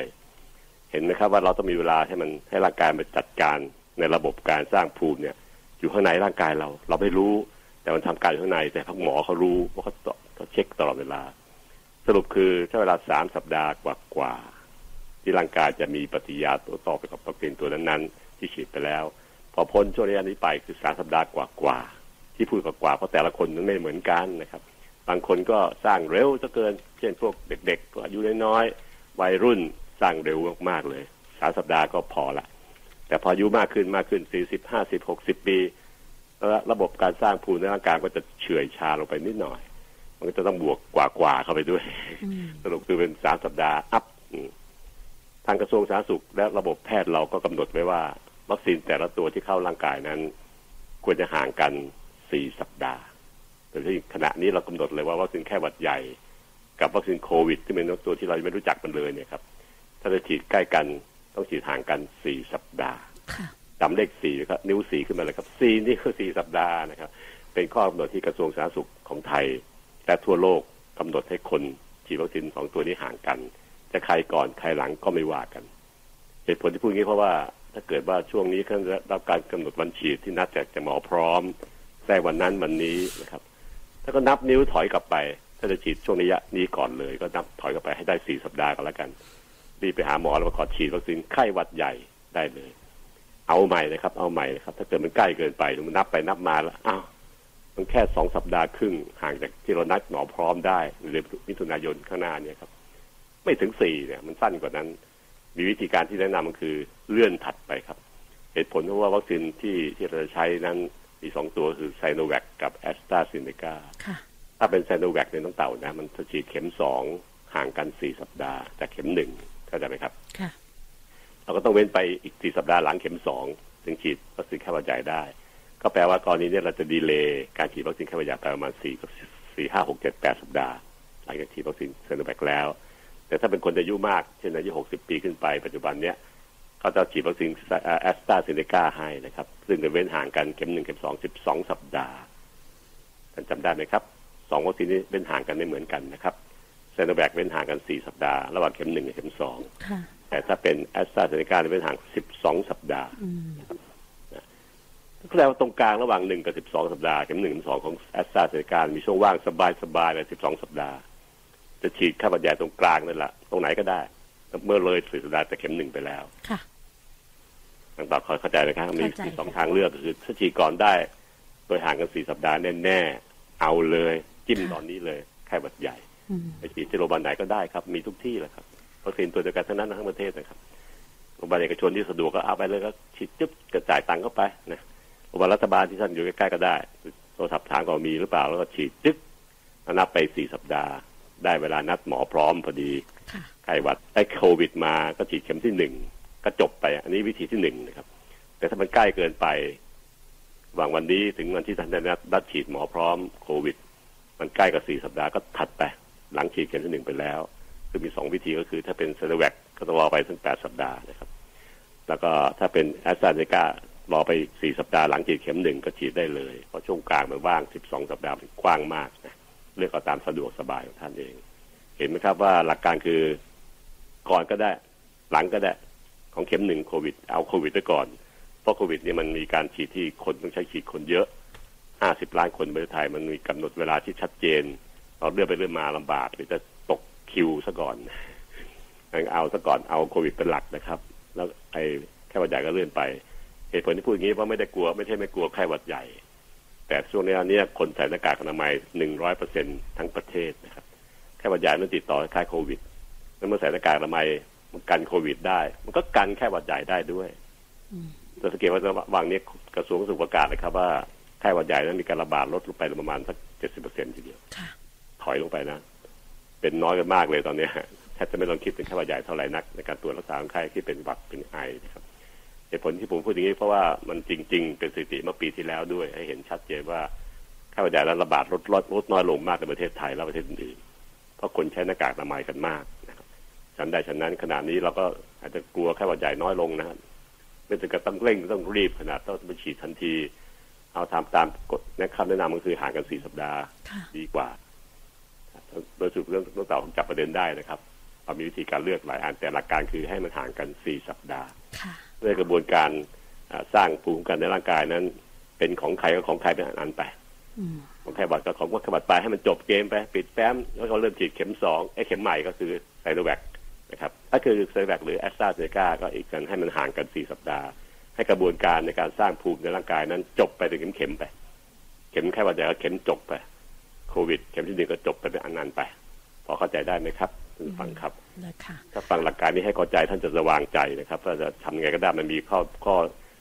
เห็นไหมครับว่าเราต้องมีเวลาให้มันให้ร่างกายมันจัดการในระบบการสร้างภูมิเนี่ย อยู่ข้างในร่างกายเรา เราไม่รู้ แต่มันทำการอยู่ข้างใน แต่พักหมอเขารู้เพราะเขาเขาเช็คตลอดเวลา สรุปคือใช้เวลาสามสัปดาห์กว่าๆ ที่ร่างกายจะมีปฏิกิริยาตัวต่อไปกับวัคซีนตัวนั้นๆ ที่ฉีดไปแล้ว พอพ้นช่วงระยะนี้ไปคือสามสัปดาห์กว่าๆที่พูดกว่าๆเพราะแต่ละคนนั้นไม่เหมือนกันนะครับ บางคนก็สร้างเร็วจะเกิน เช่นพวกเด็กๆพวกอายุน้อยๆวัยรุ่นสร้างเร็วมากๆเลยสามสัปดาห์ก็พอละ แต่พออายุมากขึ้นมากขึ้นสี่สิบห้าสิบหกสิบปีแล้วระบบการสร้างภูมิในร่างกายก็จะเฉื่อยชาลงไปนิดหน่อย มันก็จะต้องบวกกว่าๆเข้าไปด้วย สรุปคือเป็นสามสัปดาห์อัพอืม ทางกระทรวงสาธารณสุข และระบบแพทย์เราก็กำหนดไว้ว่า วัคซีนแต่ละตัวที่เข้าร่างกายนั้น ควรจะห่างกันสี่สัปดาห์แต่ที่ขณะนี้เรากำหนดเลยว่าวัคซีนแค่หวัดใหญ่ กับวัคซีนโควิดที่เป็นตัวที่เรายังไม่รู้จักมันเลยเนี่ยครับถ้าจะฉีดใกล้กันต้องฉีดห่างกันสี่สัปดาห์ค่ะจำเลขสี่ครับนิ้วสี่ขึ้นมาเลยครับสี่นี่คือสี่สัปดาห์นะครับ เป็นข้อกำหนดที่กระทรวงสาธารณสุขของไทย และทั่วโลกกำหนดให้คนฉีดวัคซีนสองตัวนี้ห่างกัน จะใครก่อนใครหลังก็ไม่ว่ากัน เหตุผลที่พูดอย่างนี้เพราะว่าถ้าเกิดว่าช่วงนี้เขาจะรับการกำหนดวันฉีดที่นัดจากจะหมอพร้อมแทรกวันนั้นวันนี้นะครับ ถ้าก็นับนิ้วถอยกลับไป ถ้าจะฉีดช่วงระยะนี้ก่อนเลย ก็นับถอยกลับไปให้ได้สี่สัปดาห์ก็แล้วกันรีบไปหาหมอแล้วมาขอฉีดวัคซีนไข้หวัดใหญ่ได้เลย เอาใหม่นะครับ เอาใหม่นะครับ ถ้าเกิดมันใกล้เกินไปมันนับไปนับมาแล้วอ้าวมันแค่สองสัปดาห์ครึ่งห่างจากที่เรานัดหมอพร้อมได้ในเดือนมิถุนายนข้างหน้าเนี่ยครับ ไม่ถึงสี่เนี่ย มันสั้นกว่านั้น มีวิธีการที่แนะนำมันคือเลื่อนถัดไปครับ เหตุผลเพราะว่าวัคซีนที่ที่เราจะใช้นั้นมีสองตัวคือไซโนแวคกับแอสตราเซเนกาค่ะถ้าเป็นไซโนแวคในน้องเต่านะ มันจะฉีดเข็มสองห่างกันสี่สัปดาห์จากเข็มหนึ่งเข้าใจไหมครับค่ะเราก็ต้องเว้นไปอีกสี่สัปดาห์หลังเข็มสองถึงฉีดวัคซีนไข้หวัดใหญ่ได้ ก็แปลว่ากรณีเนี้เราจะดีเลย์การฉีดวัคซีนไข้หวัดใหญ่ไปประมาณสี่สี่ห้าหกเจ็ดแปดสัปดาห์ หลังจากฉีดวัคซีนซิโนแวคแล้ว แต่ถ้าเป็นคนอายุมากเช่นอายุหกสิบปีขึ้นไปปัจจุบันเนี้ยก็จะฉีดวัคซีนแอสตราเซเนกาให้นะครับ ซึ่งจะเว้นห่างกันเข็มหนึ่งเข็มสองสิบสองสัปดาห์ท่านจำได้ไหมครับสองวัคซีนนี้เว้นห่างกันไม่เหมือนกันนะครับซิโนแวคเว้นห่างกันสี่สัปดาห์ระหว่างเข็มหนึ่งกับเข็มสองค่ะแต่ถ้าเป็นแอสตราเซเนกาเว้นห่างสิบสองสัปดาห์อืมแปลว่าตรงกลางระหว่างหนึ่งกับสิบสองสัปดาห์เข็มหนึ่งสองของแอสตราเซเนกามีช่วงว่างสบายๆเลยสิบสองสัปดาห์ จะฉีดไข้หวัดใหญ่ตรงกลางนั่นแหละตรงไหนก็ได้ เมื่อเลยสี่สัปดาห์จากเข็มหนึ่งไปแล้วค่ะต่างๆคอยเข้าใจนะครับมีเข้าใจมีสองค่ะทางเลือกก็คือถ้าฉีดก่อนได้ โดยห่างกันสี่สัปดาห์แน่ๆเอาเลย จิ้มตอนนี้เลยไข้หวัดใหญ่อืมไปฉีดที่โรงพยาบาลไหนก็ได้ครับ มีทุกที่แหละครับวัคซีนตัวเดียวกันทั้งนั้นทั้งประเทศนะครับโรงพยาบาลเอกชนที่สะดวกก็เอาไปเลยก็ฉีดจึ๊บกระจายตังค์เข้าไปนะโรงพยาบาลรัฐบาลที่ท่านอยู่ใกล้ๆก็ได้โทรศัพท์ถามก่อนมีหรือเปล่าแล้วก็ฉีดจึ๊บแล้วนับไปสี่สัปดาห์ ได้เวลานัดหมอพร้อมพอดีค่ะไข้หวัดไอ้โควิดมาก็ฉีดเข็มที่หนึ่งก็จบไป อันนี้วิธีที่หนึ่งนะครับ แต่ถ้ามันใกล้เกินไปหวังวันนี้ถึงวันที่ท่านได้นัดนัดฉีดหมอพร้อมโควิด มันใกล้กับสี่สัปดาห์ก็ถัดไป หลังฉีดเข็มที่หนึ่งไปแล้วคือมีสองวิธีก็คือ ถ้าเป็นเซโนแวคก็ต้องรอไปถึงแปดสัปดาห์นะครับ แล้วก็ถ้าเป็นแอสตราเซเนการอไปอีกสี่สัปดาห์หลังฉีดเข็มหนึ่งก็ฉีดได้เลย เพราะช่วงกลางมันว่างสิบสองสัปดาห์มันกว้างมากนะ เลือกเอาตามสะดวกสบายของท่านเอง เห็นไหมครับว่าหลักการคือก่อนก็ได้ หลังก็ได้ของเข็มหนึ่งโควิด เอาโควิดไปก่อน เพราะโควิดเนี่ยมันมีการฉีดที่คนต้องใช้ฉีดคนเยอะห้าสิบล้านคนในประเทศไทยมันมีกำหนดเวลาที่ชัดเจน เราเลื่อนไปเลื่อนมาลำบากหรือจะตกคิวซะก่อนงั้นเอาซะก่อนเอาโควิดเป็นหลักนะครับ แล้วไอ้ไข้หวัดใหญ่ก็เลื่อนไปเหตุผลที่พูดอย่างนี้เพราะไม่ได้กลัวไม่ใช่ไม่กลัวไข้หวัดใหญ่ แต่ช่วงนี้เนี่ยคนใส่หน้ากากอนามัยหนึ่งร้อยเปอร์เซ็นทั้งประเทศนะครับไข้หวัดใหญ่มันติดต่อคล้ายโควิดแล้วเมื่อใส่หน้ากากอนามัยมันกันโควิดได้ มันก็กันไข้หวัดใหญ่ได้ด้วยจะสังเกตว่าระหว่างนี้กระทรวงสุขประกาศนะครับ ว่าไข้หวัดใหญ่นั้นมีการระบาดลดลงไปประมาณสักเจ็ดสิบเปอร์เซ็นทีเดียวถอยลงไปนะ เป็นน้อยกันมากเลยตอนเนี้ยแทบจะไม่ต้องคิดถึงไข้หวัดใหญ่เท่าไหร่นัก ในการตรวจรักษาคนไข้ที่เป็นหวัดเป็นไอนะครับ เหตุผลที่ผมพูดอย่างนี้เพราะว่ามันจริง ๆ เป็นสถิติเมื่อปีที่แล้วด้วย ให้เห็นชัดเจนว่าไข้หวัดใหญ่นั้นระบาดลดลดลดน้อยลงมากในประเทศไทยและประเทศอื่นๆเพราะคนใช้หน้ากากอนามัยกันมากนะครับฉันใดฉันนั้นขณะนี้เราก็อาจจะกลัวไข้หวัดใหญ่น้อยลงนะครับไม่ถึงกับต้องเร่งต้องรีบขนาดต้องไปฉีดทันที เอาตามตามกฎนะคำแนะนำก็คือห่างกันสี่สัปดาห์ค่ะดีกว่าโดยสรุปเรื่องต้องเต่าผมจับประเด็นได้นะครับเรามีวิธีการเลือกหลายอันแต่หลักการคือให้มันห่างกันสี่สัปดาห์ ค่ะเพื่อให้กระบวนการอ่าสร้างภูมิคุ้มกันในร่างกายนั้น เป็นของใครก็ของใครเป็นอันไปอืมของใครบัตรก็ของใครบัตรไปให้มันจบเกมไป ปิดแฟ้มแล้วก็เริ่มฉีดเข็มสองไอ้เข็มใหม่ก็คือไซโนแวคนะครับถ้าคือไซโนแวคหรือแอสตราเซเนกาก็อีกกันให้มันห่างกันสี่สัปดาห์ ให้กระบวนการในการสร้างภูมิในร่างกายนั้น จบไปเป็นเข็มๆไป เข็มไข้หวัดใหญ่ก็เข็มจบไปโควิด เข็มที่หนึ่งก็จบไปเป็นอันนั้นไป พอเข้าใจได้ไหมครับท่านฟังครับ เลยค่ะถ้าฟังหลักการนี้ให้เข้าใจท่านจะสว่างใจนะครับว่าจะทำยังไงก็ได้มันมีข้อข้อ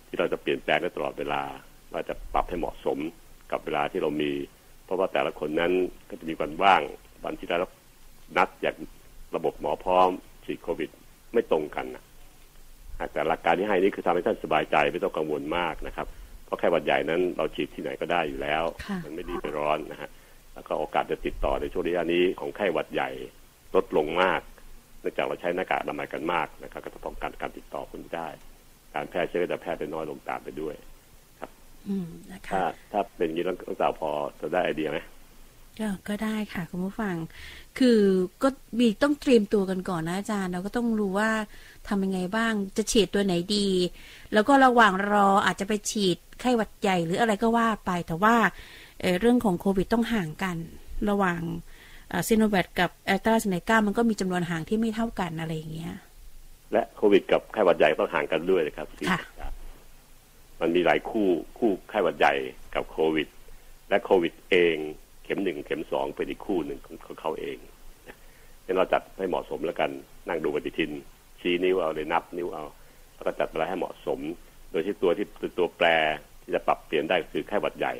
ที่เราจะเปลี่ยนแปลงได้ตลอดเวลาว่าจะปรับให้เหมาะสมกับเวลาที่เรามี เพราะว่าแต่ละคนนั้นก็จะมีวันว่างวันที่ได้รับนัดจากระบบหมอพร้อมฉีดโควิด ไม่ตรงกันนะแต่หลักการที่ให้นี่คือทำให้ท่านสบายใจไม่ต้องกังวลมากนะครับ เพราะแค่หวัดใหญ่นั้นเราฉีดที่ไหนก็ได้อยู่แล้วค่ะมันไม่ดีไปร้อนนะฮะแล้วก็โอกาสจะติดต่อในช่วงระยะนี้ของไข้หวัดใหญ่ลดลงมาก เนื่องจากเราใช้หน้ากากอนามัยกันมากนะครับ ก็จะป้องกันการติดต่อคนได้ การแพร่เชื้อก็จะแพร่ได้น้อยลงตามไปด้วยอืมนะคะถ้าถ้าเป็นอย่างนี้ต้องต้องสาวพอจะได้ไอเดียไหมก็ก็ได้ค่ะคุณผู้ฟัง คือก็มีต้องเตรียมตัวกันก่อนนะอาจารย์ เราก็ต้องรู้ว่าทำยังไงบ้าง จะฉีดตัวไหนดี แล้วก็ระหว่างรออาจจะไปฉีดไข้หวัดใหญ่หรืออะไรก็ว่าไป แต่ว่าเอ่อเรื่องของโควิดต้องห่างกัน ระหว่าง ซีโนแวคกับแอสตราเซเนกามันก็มีจำนวนห่างที่ไม่เท่ากันอะไรอย่างเงี้ย และโควิดกับไข้หวัดใหญ่ต้องห่างกันด้วยนะครับสี่ค่ะสัปดาห์มันมีหลายคู่คู่ไข้หวัดใหญ่กับโควิด และโควิดเอง เข็มหนึ่งเข็มสองเป็นอีกคู่หนึ่งของของเขาเองนะงั้นเราจัดให้เหมาะสมแล้วกันนั่งดูปฏิทิน ชี้นิ้วเอาเลยนับนิ้วเอาแล้วก็จัดเวลาให้เหมาะสม โดยที่ตัวที่ตัวแปรที่จะปรับเปลี่ยนได้ก็คือไข้หวัดใหญ่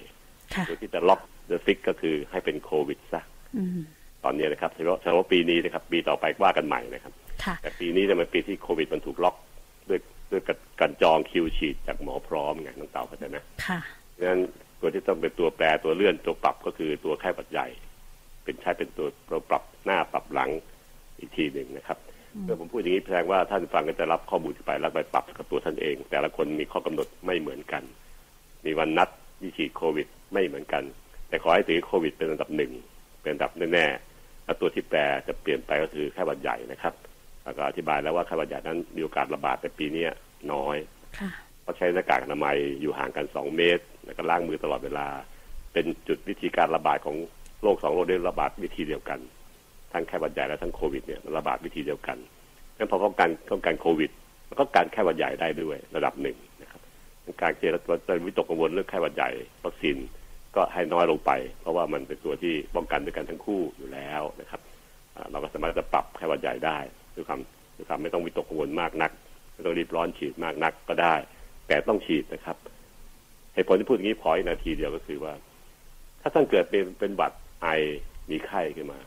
ค่ะตัวที่จะล็อกและ fix ก็คือให้เป็นโควิดซะอืม ตอนนี้นะครับเฉพาะเฉพาะปีนี้นะครับปีต่อไปว่ากันใหม่นะครับค่ะแต่ปีนี้เนี่ยมันปีที่โควิดมันถูกล็อกด้วยด้วยการจองคิวฉีดจากหมอพร้อมไงน้องเต่าเข้าใจไหมค่ะดังนั้นตัวที่ต้องเป็นตัวแปรตัวเลื่อนตัวปรับก็คือตัวไข้หวัดใหญ่ เป็นใช้เป็นตัวตัวปรับหน้าปรับหลังอีกทีหนึ่งนะครับเมื่อผมพูดอย่างนี้แสดงว่าท่านฟังก็จะรับข้อมูลที่ไปแล้วไปปรับกับตัวท่านเอง แต่ละคนมีข้อกำหนดไม่เหมือนกัน มีวันนัดที่ฉีดโควิดไม่เหมือนกัน แต่ขอให้ถือโควิดเป็นอันดับหนึ่งเป็นอันดับแน่ๆแล้ว ตัวที่แปรจะเปลี่ยนไปก็คือไข้หวัดใหญ่นะครับแล้วก็อธิบายแล้วว่าไข้หวัดใหญ่นั้นมีโอกาสระบาดแต่ปีนี้น้อยค่ะเพราะใช้หน้ากากอนามัยอยู่ห่างกันสองเมตร แล้วก็ล้างมือตลอดเวลา เป็นจุดวิธีการระบาดของโรคสองโรคได้ระบาดวิธีเดียวกัน ทั้งไข้หวัดใหญ่และทั้งโควิดเนี่ยมันระบาดวิธีเดียวกันงั้นพอป้องกันป้องกันโควิดมันก็การไข้หวัดใหญ่ได้ด้วยระดับหนึ่งนะครับ การเจรจาวิตกกังวลเรื่องไข้หวัดใหญ่วัคซีน ก็ให้น้อยลงไป เพราะว่ามันเป็นตัวที่ป้องกันด้วยกันทั้งคู่อยู่แล้วนะครับเราก็สามารถจะปรับไข้หวัดใหญ่ได้ด้วยความด้วยความไม่ต้องวิตกกังวลมากนัก ไม่ต้องรีบร้อนฉีดมากนักก็ได้ แต่ต้องฉีดนะครับเหตุผลที่พูดอย่างนี้พออีกนาทีเดียวก็คือว่า ถ้าท่านเกิดเป็นเป็นบัตรไอมีไข้ขึ้นมา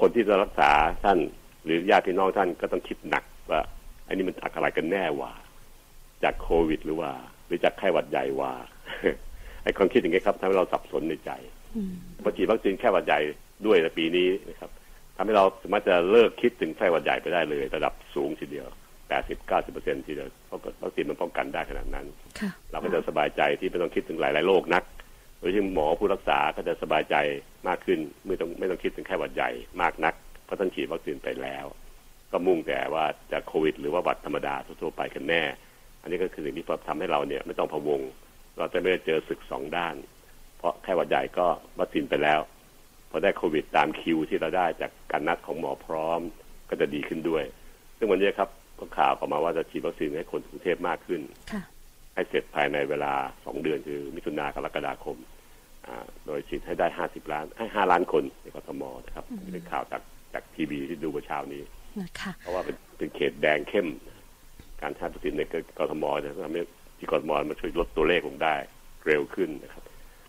คนที่จะรักษาท่านหรือญาติพี่น้องท่านก็ต้องคิดหนักว่า อันนี้มันจากอะไรกันแน่วะจากโควิดหรือว่า หรือจากไข้หวัดใหญ่วะ ไอ้ความคิดอย่างนี้ครับทำให้เราสับสนในใจอืมพอฉีดวัคซีนไข้หวัดใหญ่ด้วยในปีนี้นะครับทำให้เราสามารถจะเลิกคิดถึงไข้หวัดใหญ่ไปได้เลย ระดับสูงทีเดียว80 90เปอร์เซ็นต์ทีเดียวเพราะวัคซีนมันป้องกันได้ขนาดนั้นค่ะเราก็จะสบายใจที่ไม่ต้องคิดถึงหลายๆโรคนักโดยเฉพาะหมอผู้รักษาก็จะสบายใจมากขึ้นไม่ต้องไม่ต้องคิดถึงไข้หวัดใหญ่มากนักเพราะท่านฉีดวัคซีนไปแล้ว ก็มุ่งแต่ว่าจะโควิด หรือว่าหวัดธรรมดาทั่วๆไปกันแน่ อันนี้ก็คือสิ่งที่ทำให้เราเนี่ยไม่ต้องพะวง เราจะไม่ได้เจอศึกสองด้าน เพราะแค่หวัดใหญ่ก็วัคซีนไปแล้วพอได้โควิดตามคิวที่เราได้จากการนัดของหมอพร้อมก็จะดีขึ้นด้วย ซึ่งวันนี้ครับก็ข่าวออกมาว่าจะฉีดวัคซีนให้คนกรุงเทพมากขึ้นค่ะให้เสร็จภายในเวลาสองเดือนคือมิถุนากรกฎาคมอ่าโดยฉีดให้ได้ห้าสิบล้านให้ห้าล้านคนในกทมนะครับนี่เป็นข่าวจากจากทีวีที่ดูเมื่อเช้านี้นะคะเพราะว่าเป็นเป็นเขตแดงเข้ม การใช้วัคซีนในกทมจะทำให้ ที่กทมมันช่วยลดตัวเลขลงได้เร็วขึ้นนะครับ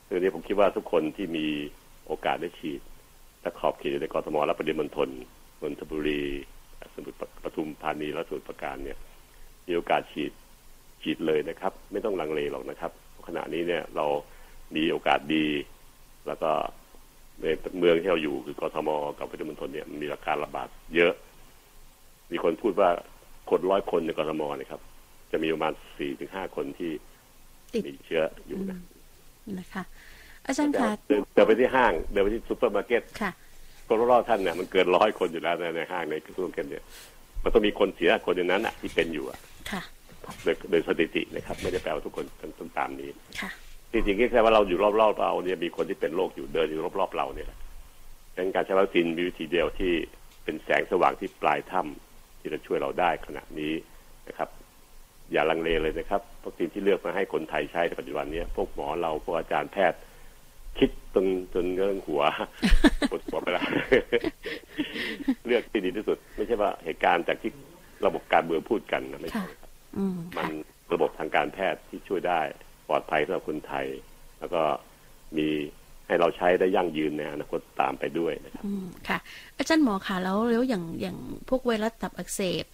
เรื่องนี้ผมคิดว่าทุกคนที่มีโอกาสได้ฉีดและขอบเขตอยู่ในกรทมและปริมณฑลนนทบุรี สมุทรปทุมธานีและสมุทรปราการเนี่ยมีโอกาสฉีดฉีดเลยนะครับ ไม่ต้องลังเลหรอกนะครับ ขณะนี้เนี่ยเรามีโอกาสดี แล้วก็ในเมืองที่เราอยู่คือกทมกับปริมณฑลเนี่ยมันมีอาการระบาดเยอะ มีคนพูดว่าคนร้อยคนในกทมเนี่ยครับ จะมีประมาณสี่ถึงห้าคนที่ติดมีเชื้ออยู่นะนะคะ อาจารย์คะเดินเดินไปที่ห้างเดินไปที่ซูเปอร์มาร์เก็ตค่ะคนรอบๆท่านเนี่ยมันเกินร้อยคนอยู่แล้วในในห้างในซูเปอร์มาร์เก็ตเนี่ยมันต้องมีคนเสียคนอย่างนั้นอะที่เป็นอยู่อะค่ะโดยโดยสถิตินะครับ ไม่ได้แปลว่าทุกคนต้องตามนี้ค่ะจริงๆก็แค่ว่าเราอยู่รอบๆเราเนี่ยมีคนที่เป็นโรคอยู่เดินอยู่รอบๆเราเนี่ยแหละดังนั้นการใช้วัคซีนมีวิธีเดียวที่เป็นแสงสว่างที่ปลายถ้ำที่จะช่วยเราได้ขณะนี้นะครับ อย่าลังเลเลยนะครับวัคซีนที่เลือกมาให้คนไทยใช้ในปัจจุบันเนี้พวกหมอเราพวกอาจารย์แพทย์ คิดจนจนเรื่องหัวปวดหัวไปแล้วเลือกที่ดีที่สุด ไม่ใช่ว่าเหตุการณ์จากที่ระบบการเมืองพูดกันนะไม่ใช่ครับอืมมัค่ะนระบบทางการแพทย์ที่ช่วยได้ปลอดภัยสำหรับคนไทย แล้วก็มีให้เราใช้ได้ยั่งยืนในอนาคตตามไปด้วยนะครับอืมค่ะ อาจารย์หมอคะแล้วแล้วอย่างอย่างพวกไวรัสตับอักเสบ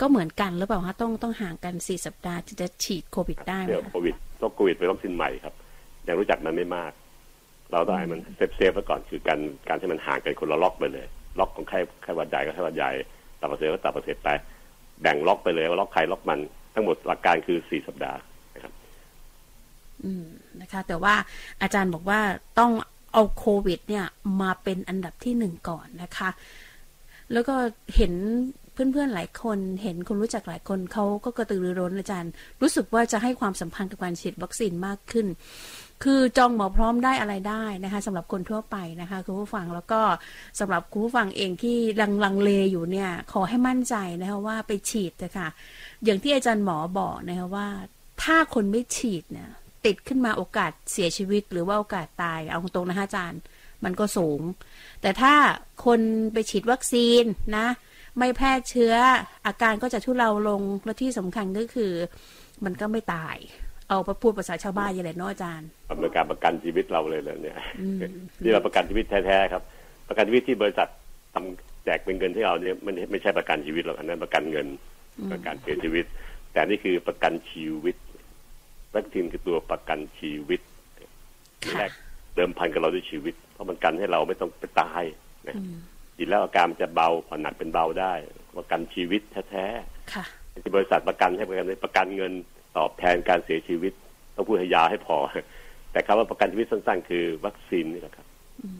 ก็เหมือนกันหรือเปล่าคะต้องต้องห่างกันสี่สัปดาห์ถึงจะฉีดโควิดได้ไหมเรื่องคะโควิดต้องโควิดเป็นวัคซีนใหม่ครับยังรู้จักมันไม่มาก เราต้องให้มัน safe safe ๆไว้ก่อนคือการการที่มันห่างกันคนละล็อกไปเลย ล็อกของไข้ไข้หวัดใหญ่ก็ไข้หวัดใหญ่ตับอักเสบก็ตับอักเสบไปแบ่งล็อกไปเลยว่าล็อกใครล็อกมันทั้งหมดหลักการคือสี่สัปดาห์นะครับ อืมนะคะ แต่ว่าอาจารย์บอกว่าต้องเอาโควิด เนี่ย มาเป็นอันดับที่หนึ่งก่อนนะคะ แล้วก็เห็น เพื่อนๆหลายคนเห็นคนรู้จักหลายคนเขาก็กระตือรือร้นอาจารย์ รู้สึกว่าจะให้ความสำคัญกับการฉีดวัคซีนมากขึ้น คือจองหมอพร้อมได้อะไรได้นะคะสำหรับคนทั่วไปนะคะคุณผู้ฟังแล้วก็สำหรับคุณผู้ฟังเองที่ลังลังเลอยู่เนี่ยขอให้มั่นใจนะคะว่าไปฉีดนะคะอย่างที่อาจารย์หมอบอกนะคะว่า ถ้าคนไม่ฉีดเนี่ยติดขึ้นมาโอกาสเสียชีวิต หรือว่าโอกาสตายเอาตรงนะคะอาจารย์มันก็สูง แต่ถ้าคนไปฉีดวัคซีนนะ ไม่แพร่เชื้อ อาการก็จะทุเลาลงและที่สำคัญก็คือ มันก็ไม่ตาย เอาไปพูดภาษาชาวบ้านอย่างไรเนาะอาจารย์มันเป็นการประกันชีวิตเราเลยเลยเนี่ยอืมนี่เราประกันชีวิตแท้ๆครับ ประกันชีวิตที่บริษัททำแจกเป็นเงินที่เราเนี่ยมันไม่ใช่ประกันชีวิตหรอกอันนั้นประกันเงินประกันเสียชีวิต แต่นี่คือประกันชีวิตวัคซีนคือตัวประกันชีวิตค่ะแรกเดิมพันกับเราด้วยชีวิต เพราะมันกันให้เราไม่ต้องไปตายนะ อืมจิตแล้วอาการมันจะเบาผ่อนหนักเป็นเบาได้ประกันชีวิตแท้ค่ะๆที่บริษัทประกันให้ประกันประกันเงินตอบแทนการเสียชีวิตต้องพูดให้ยาวให้พอ แต่คำว่าประกันชีวิตสั้นๆ คือวัคซีนนี่แหละครับ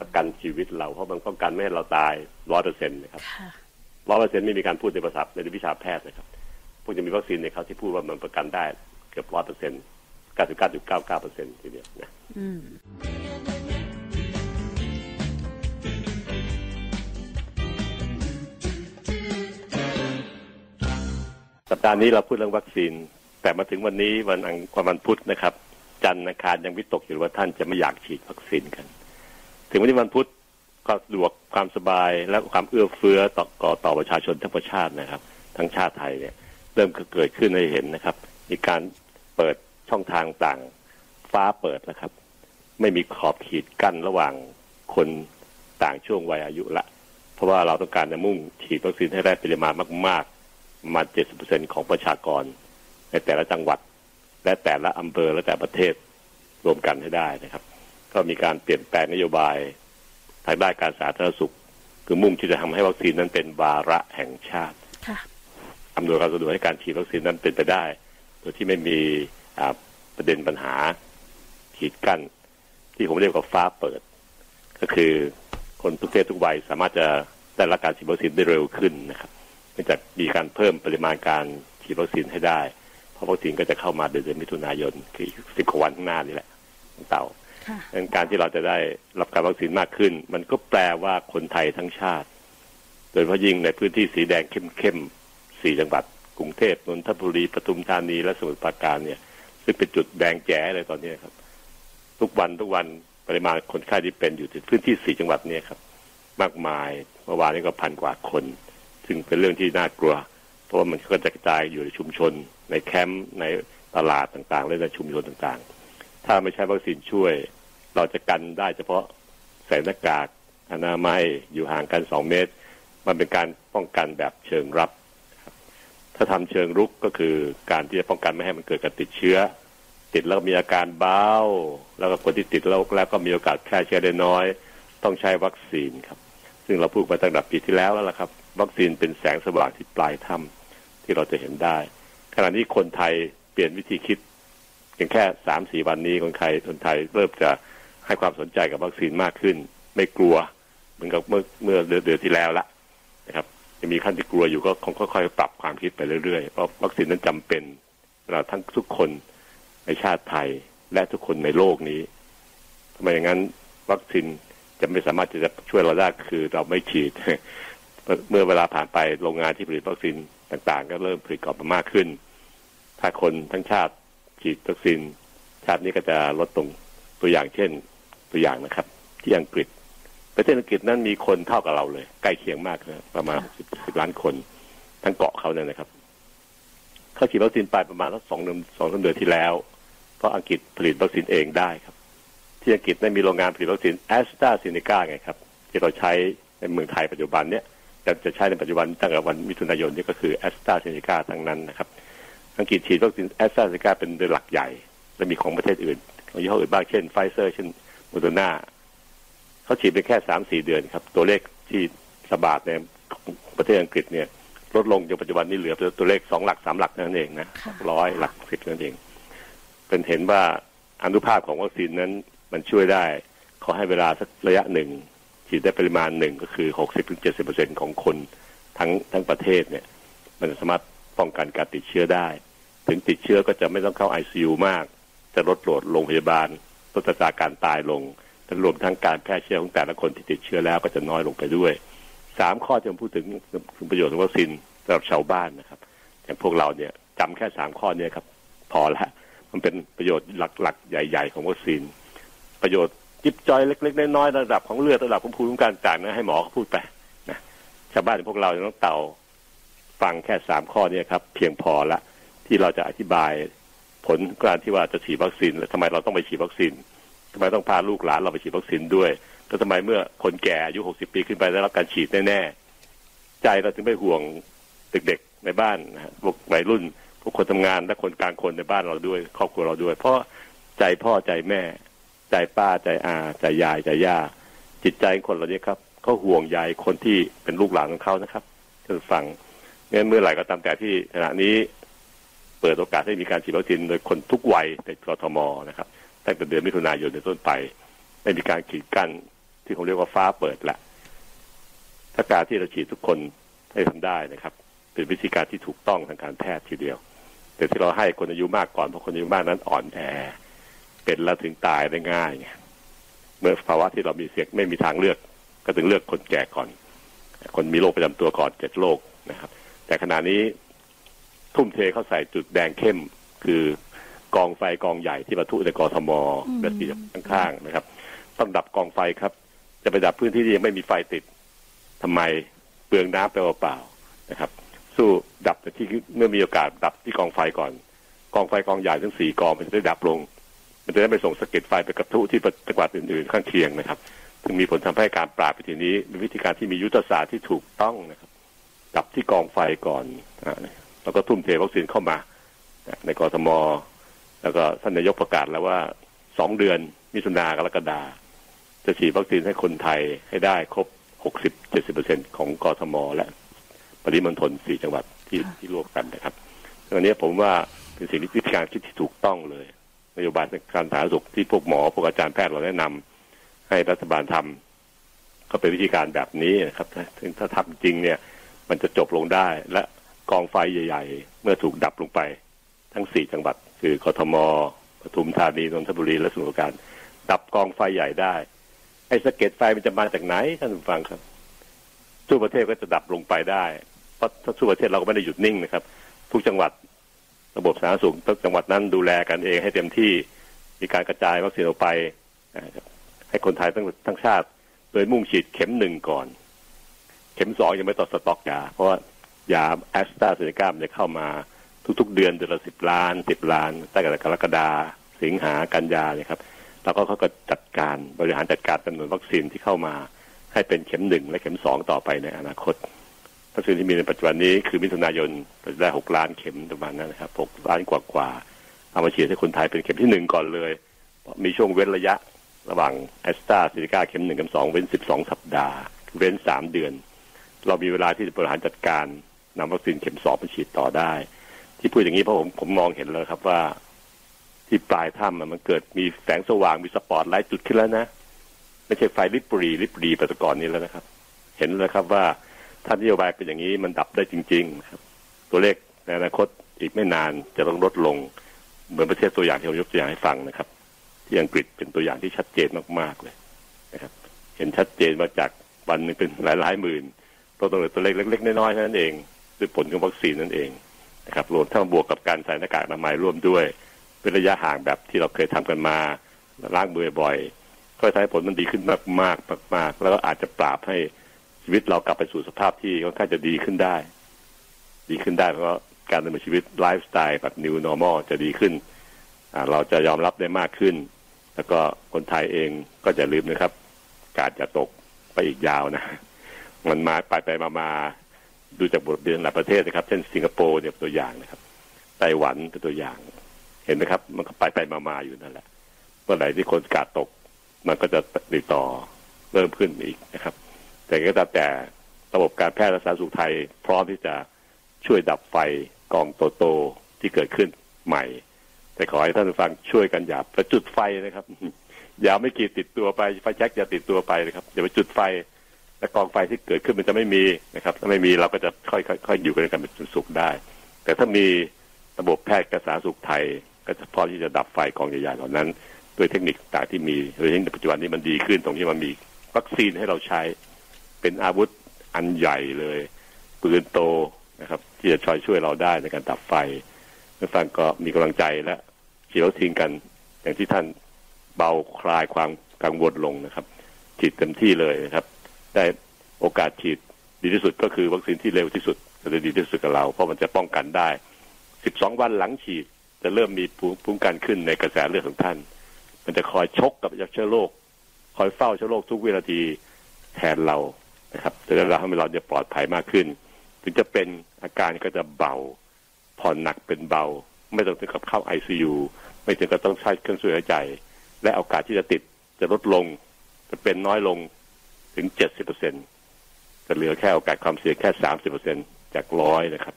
ประกันชีวิตเราเพราะมันป้องกันไม่ให้เราตายร้อยเปอร์เซ็นต์นะครับค่ะร้อยเปอร์เซ็นต์ไม่มีการพูดในภาษาในวิชาแพทย์นะครับพวกจะมีวัคซีนในเขาที่พูดว่ามันประกันได้เกือบร้อยเปอร์เซ็นต์เก้าสิบเก้าจุดเก้าเก้าเปอร์เซ็นต์ทีเดียวนะ สัปดาห์นี้เราพูดเรื่องวัคซีน แต่มาถึงวันนี้วันอังวันวันพุธนะครับ จันทร์อังคารยังวิตกอยู่ว่าท่านจะไม่อยากฉีดวัคซีนกัน ถึงวันนี้วันพุธก็สะดวกความสบายและความเอื้อเฟื้อต่อก่อต่อประชาชนทั้งประชาตินะครับ ทั้งชาติไทยเนี่ย เริ่มเกิดขึ้นให้เห็นนะครับ มีการเปิดช่องทางต่างฟ้าเปิดนะครับ ไม่มีขอบขีดกั้นระหว่างคนต่างช่วงวัยอายุละ เพราะว่าเราต้องการจะมุ่งฉีดวัคซีนให้ได้ปริมาณมาก ๆ ประมาณ 70%ของประชากร ในแต่ละจังหวัด และแต่ละอำเภอและแต่ประเทศรวมกันให้ได้นะครับ ก็มีการเปลี่ยนแปลงนโยบายทางด้านการสาธารณสุข คือมุ่งที่จะทำให้วัคซีนนั้นเป็นวาระแห่งชาติค่ะอำนวยความสะดวกให้การฉีดวัคซีนนั้นเป็นไปได้ โดยที่ไม่มีอ่าประเด็นปัญหาขีดกั้น ที่ผมเรียกว่าฟ้าเปิด ก็คือคนทุกเพศทุกวัยสามารถจะได้รับการฉีดวัคซีนได้เร็วขึ้นนะครับเนื่ องจากมีการเพิ่มปริมาณการฉีดวัคซีนให้ได้ เพราะวัคซีนก็จะเข้ามาเดือนมิถุนายนคืออีกสิบกว่าวันข้างหน้านี่แหละของเต่าค่ะดังนั้นการที่เราจะได้รับการวัคซีนมากขึ้น มันก็แปลว่าคนไทยทั้งชาติ โดยเฉพาะยิ่งในพื้นที่สีแดงเข้มๆสี่จังหวัดกรุงเทพนนทบุรีปทุมธานีและสมุทรปราการเนี่ย ซึ่งเป็นจุดแดงแจ๋เลยตอนนี้ครับ ทุกวันทุกวันปริมาณคนไข้ที่เป็นอยู่ที่พื้นที่สี่จังหวัดเนี่ยครับ มากมายเมื่อวานนี้ก็พันกว่าคน ซึ่งเป็นเรื่องที่น่ากลัว เพราะว่ามันก็จะกระจายอยู่ในชุมชน ในแคมป์ในตลาดต่างๆ และในชุมชนต่างๆ ถ้าไม่ใช้วัคซีนช่วย เราจะกันได้เฉพาะใส่หน้ากากอนามัยอยู่ห่างกันสองเมตร มันเป็นการป้องกันแบบเชิงรับ ถ้าทำเชิงรุกก็คือการที่จะป้องกันไม่ให้มันเกิดการติดเชื้อ ติดแล้วมีอาการเบาแล้วก็คนที่ติดแล้วแล้วก็มีโอกาสแพร่เชื้อได้น้อย ต้องใช้วัคซีนครับ ซึ่งเราพูดมาตั้งแต่ปีที่แล้วแล้วล่ะครับ วัคซีนเป็นแสงสว่างที่ปลายถ้ำที่เราจะเห็นได้ ขณะนี้คนไทยเปลี่ยนวิธีคิดเพียงแค่สามสี่วันนี้คนไทยคนไทยเริ่มจะให้ความสนใจกับวัคซีนมากขึ้น ไม่กลัวเหมือนกับเมื่อเมื่อเดือนเดือนที่แล้วละนะครับยังมีขั้นที่กลัวอยู่ก็คงค่อยๆปรับความคิดไปเรื่อยๆเพราะวัคซีนนั้นจำเป็นสำหรับทั้งทุกคนในชาติไทยและทุกคนในโลกนี้ทำไมอย่างนั้นวัคซีนจะไม่สามารถจะช่วยเราได้คือเราไม่ฉีด เมื่อเวลาผ่านไปโรงงานที่ผลิตวัคซีนต่างๆ ก็เริ่มผลิตออกมามากขึ้น ถ้าคนทั้งชาติฉีดวัคซีน ชาตินี้ก็จะลดตรงตัวอย่างเช่นตัวอย่างนะครับ ที่อังกฤษประเทศอังกฤษนั้นมีคนเท่ากับเราเลย ใกล้เคียงมากนะประมาณสิบสิบล้านคน ทั้งเกาะเขาเนี่ยนะครับเขาฉีดวัคซีนไปประมาณสักสองเดือนสองสามเดือนที่แล้ว เพราะอังกฤษผลิตวัคซีนเองได้ครับ ที่อังกฤษได้มีโรงงานผลิตวัคซีนแอสตราเซเนกาไงครับ ที่เราใช้ในเมืองไทยปัจจุบันเนี่ย จะจะใช้ในปัจจุบันตั้งแต่วันมิถุนายนนี่ก็คือแอสตราเซเนกาทั้งนั้นนะครับอังกฤษฉีดวัคซีนแอสตราเซเนกาเป็นโดยหลักใหญ่ และมีของประเทศอื่นของยี่ห้ออื่นบ้างเช่นไฟเซอร์เช่นโมเดอร์นาเขาฉีดไปแค่สามสี่เดือนครับ ตัวเลขที่ระบาดในประเทศอังกฤษเนี่ย ลดลงจนปัจจุบันนี้เหลือตัวเลขสองหลักสามหลักนั่นเองนะค่ะร้อยหลักสิบนั่นเอง เป็นเห็นว่าอานุภาพของวัคซีนนั้นมันช่วยได้ ขอให้เวลาสักระยะหนึ่ง ฉีดได้ปริมาณหนึ่งก็คือหกสิบถึงเจ็ดสิบเปอร์เซ็นต์ของคนทั้งทั้งประเทศเนี่ย มันสามารถป้องกันการติดเชื้อได้ ถึงติดเชื้อก็จะไม่ต้องเข้าไอซียูมาก จะลดโหลดโรงพยาบาลลดอัตราการตายลงและรวมทั้งการแพร่เชื้อของแต่ละคนที่ติดเชื้อแล้วก็จะน้อยลงไปด้วยสามข้อที่ผมพูดถึงประโยชน์ของวัคซีนสำหรับชาวบ้านนะครับ อย่างพวกเราเนี่ยจำแค่สามข้อเนี้ครับ พอละมันเป็นประโยชน์หลักๆ ใหญ่ ๆ ของวัคซีน ประโยชน์ จิบจอยเล็กๆน้อยๆระดับของเลือดระดับของภูมิคุ้มกันต่างนะให้หมอเขาพูดไปนะชาวบ้านพวกเราต้องเต่าฟังแค่สามข้อเนี้ครับ เพียงพอละที่เราจะอธิบายผลการที่ว่าจะฉีดวัคซีน และทำไมเราต้องไปฉีดวัคซีนทำไมต้องพาลูกหลานเราไปฉีดวัคซีนด้วยแล้วทำไมเมื่อคนแก่อายุหกสิบปีขึ้นไปได้รับการฉีดแน่ๆใจเราถึงไม่ห่วงเด็กๆในบ้านนะพวกวัยรุ่นพวกคนทำงานและคนกลางคนในบ้านเราด้วย ครอบครัวเราด้วย เพราะใจพ่อใจแม่ ใจป้าใจอาใจยายใจย่าจิตใจคนเหล่านี้ครับเขาห่วงใยคนที่เป็นลูกหลานของเขานะครับท่านฟังงั้นเมื่อไหร่ก็ตามแต่ที่ขณะนี้ เปิดโอกาสให้มีการฉีดวัคซีนโดยคนทุกวัยในกรทมนะครับตั้งแต่เดือนมิถุนายนเป็นต้นไปไม่มีการขีดกั้นที่เขาเรียกว่าฟ้าเปิดแหละถ้าการที่เราฉีดทุกคนให้ทำได้นะครับ เป็นวิธีการที่ถูกต้องทางการแพทย์ทีเดียว แต่ที่เราให้คนอายุมากก่อนเพราะคนอายุมากนั้นอ่อนแอ เป็นแล้วถึงตายได้ง่ายไงเมื่อภาวะที่เรามีเสียงไม่มีทางเลือก ก็ถึงเลือกคนแก่ก่อน คนมีโรคประจำตัวก่อนเจ็ดโรคนะครับ แต่ขณะนี้ทุ่มเทเข้าใส่จุดแดงเข้มคือกองไฟกองใหญ่ที่ประทุในกรทมและที่ข้างๆนะครับ ต้องดับกองไฟครับ จะไปดับพื้นที่ที่ยังไม่มีไฟติดทำไมเปลืองน้ำไปเปล่าๆนะครับ สู้ดับที่เมื่อมีโอกาสดับที่กองไฟก่อน กองไฟกองใหญ่ทั้งสี่กองมันจะได้ดับลง มันจะได้ไม่ส่งสะเก็ดไฟไปกระทุที่จังหวัดอื่นๆ ข้างเคียงนะครับถึงมีผลทำให้การปราบวิธีนี้เป็นวิธีการที่มียุทธศาสตร์ที่ถูกต้องนะครับดับที่กองไฟก่อนแล้วก็ทุ่มเทวัคซีนเข้ามา ในกรทมแล้วก็ท่านนายกประกาศแล้วว่าสองเดือนมิถุนากรกฎาจะฉีดวัคซีนให้คนไทยให้ได้ครบหกสิบเจ็ดสิบเปอร์เซ็นของกรทม และปริมณฑลสี่จังหวัดที่ที่รวมกันนะครับอันนี้ผมว่าเป็นสิ่งที่การคิดที่ถูกต้องเลย นโยบายการสาธารณสุขที่พวกหมอพวกอาจารย์แพทย์เราแนะนำให้รัฐบาลทำก็เป็นวิธีการแบบนี้นะครับถึงถ้าทำจริงเนี่ย มันจะจบลงได้ และกองไฟใหญ่ ๆ เมื่อถูกดับลงไป ทั้งสี่จังหวัด คือกทมปทุมธานีนนทบุรีและสมุทรปราการ ดับกองไฟใหญ่ได้ไอ้สะเก็ดไฟมันจะมาจากไหนท่านผู้ฟังครับทั่วประเทศก็จะดับลงไปได้เพราะทั่วประเทศเราก็ไม่ได้หยุดนิ่งนะครับทุกจังหวัด ระบบสาธารณสุขทุกจังหวัดนั้นดูแลกันเองให้เต็มที่มีการกระจายวัคซีนออกไป ให้คนไทยทั้งทั้งชาติ โดยมุ่งฉีดเข็มหนึ่งก่อน เข็มสองยังไม่ต่อสต็อกยา เพราะว่ายาแอสตราเซเนกามันจะเข้ามาทุกๆ เดือนเดือนละสิบล้านสิบล้านตั้งแต่กรกฎาสิงหากันยาเนี่ยครับแล้วก็เขาก็จัดการบริหารจัดการจำนวนวัคซีนที่เข้ามาให้เป็นเข็มหนึ่งและเข็มสองต่อไปในอนาคต วัคซีนที่มีในปัจจุบันนี้คือมิถุนายนจะได้หกล้านเข็มประมาณนั้นนะครับหกล้านกว่ากว่าเอามาฉีดให้คนไทยเป็นเข็มที่หนึ่งก่อนเลย มีช่วงเว้นระยะระหว่างแอสตราเซเนกาเข็มหนึ่งกับสองเว้นสิบสองสัปดาห์ เว้นสามเดือน เรามีเวลาที่จะบริหารจัดการนำวัคซีนเข็มสองไปฉีดต่อได้ ที่พูดอย่างนี้เพราะผมผมมองเห็นเลยครับว่า ที่ปลายถ้ำมันเกิดมีแสงสว่างมีสปอตไลท์จุดขึ้นแล้วนะ ไม่ใช่ไฟริบรีริบรีแบบก่อนนี้แล้วนะครับ เห็นแล้วครับว่า ถ้านโยบายเป็นอย่างนี้มันดับได้จริงๆครับตัวเลขในอนาคตอีกไม่นานจะต้องลดลง เหมือนประเทศตัวอย่างที่ผมยกตัวอย่างให้ฟังนะครับ ที่อังกฤษเป็นตัวอย่างที่ชัดเจนมากๆเลยนะครับ เห็นชัดเจนมาจากวันนึงเป็นหลายๆหมื่นตัวตัวตัวเลขเล็กๆน้อยๆนั่นเองด้วยผลของวัคซีนนั่นเองนะครับรวมทั้งบวกกับการใส่หน้ากากอนามัยร่วมด้วยเป็นระยะห่างแบบที่เราเคยทำกันมาล้างมือบ่อย ก็ให้ผลมันดีขึ้นมากๆมากมากแล้วก็อาจจะปราบให้ ชีวิตเรากลับไปสู่สภาพที่ค่อนข้างจะดีขึ้นได้ ดีขึ้นได้เพราะการดำเนินชีวิตไลฟ์สไตล์แบบ new normal จะดีขึ้น เราจะยอมรับได้มากขึ้น แล้วก็คนไทยเองก็จะลืมนะครับ การจะตกไปอีกยาวนะ มันมาไปไปมามาดูจากบทเรียนหลายประเทศนะครับ เช่นสิงคโปร์เนี่ยตัวอย่างนะครับไต้หวันเป็นตัวอย่าง เห็นไหมครับ มันก็ไปไปมามาอยู่นั่นแหละเมื่อไหร่ที่คนกาดตก มันก็จะติดต่อเริ่มขึ้นอีกนะครับ แต่ก็ตามแต่ระบบการแพทย์และสาธารณสุขไทย พร้อมที่จะช่วยดับไฟกองโตๆที่เกิดขึ้นใหม่ แต่ขอให้ท่านผู้ฟังช่วยกันอย่าไปจุดไฟนะครับ อย่าไม่กีดติดตัวไปไฟแจ็คอย่าติดตัวไปนะครับอย่าไปจุดไฟและกองไฟที่เกิดขึ้นมันจะไม่มีนะครับ ถ้าไม่มีเราก็จะค่อยๆอยู่กันกันเป็นสุขได้ แต่ถ้ามีระบบแพทย์กระสาสุขไทย ก็จะพร้อมที่จะดับไฟกองใหญ่ๆเหล่านั้น ด้วยเทคนิคต่างที่มีโดยเฉพาะปัจจุบันนี้มันดีขึ้นตรงที่มันมีวัคซีนให้เราใช้ เป็นอาวุธอันใหญ่เลยปืนโตนะครับ ที่จะช่วยช่วยเราได้ในการดับไฟท่านฟังก็มีกำลังใจและฉีดวัคซีนกัน อย่างที่ท่านเบาคลายความกังวลลงนะครับ ฉีดเต็มที่เลยนะครับ ได้โอกาสฉีดดีที่สุดก็คือวัคซีนที่เร็วที่สุดจะดีที่สุดกับเรา เพราะมันจะป้องกันได้ 12 วันหลังฉีดจะเริ่มมีภูมิคุ้มกันขึ้นในกระแสเลือดของท่าน มันจะคอยชกกับเชื้อโรคคอยเฝ้าเชื้อโรคทุกวินาทีแทนเรา นะครับจะได้เราทำให้เราจะปลอดภัยมากขึ้น ถึงจะเป็นอาการก็จะเบา ผ่อนหนักเป็นเบา ไม่ต้องถึงกับเข้าไอซียูไม่ถึงกับต้องใช้เครื่องช่วยหายใจ และโอกาสที่จะติดจะลดลง จะเป็นน้อยลงถึงเจ็ดสิบเปอร์เซ็นจะเหลือแค่โอกาสความเสี่ยงแค่สามสิบเปอร์เซ็นจากร้อยนะครับ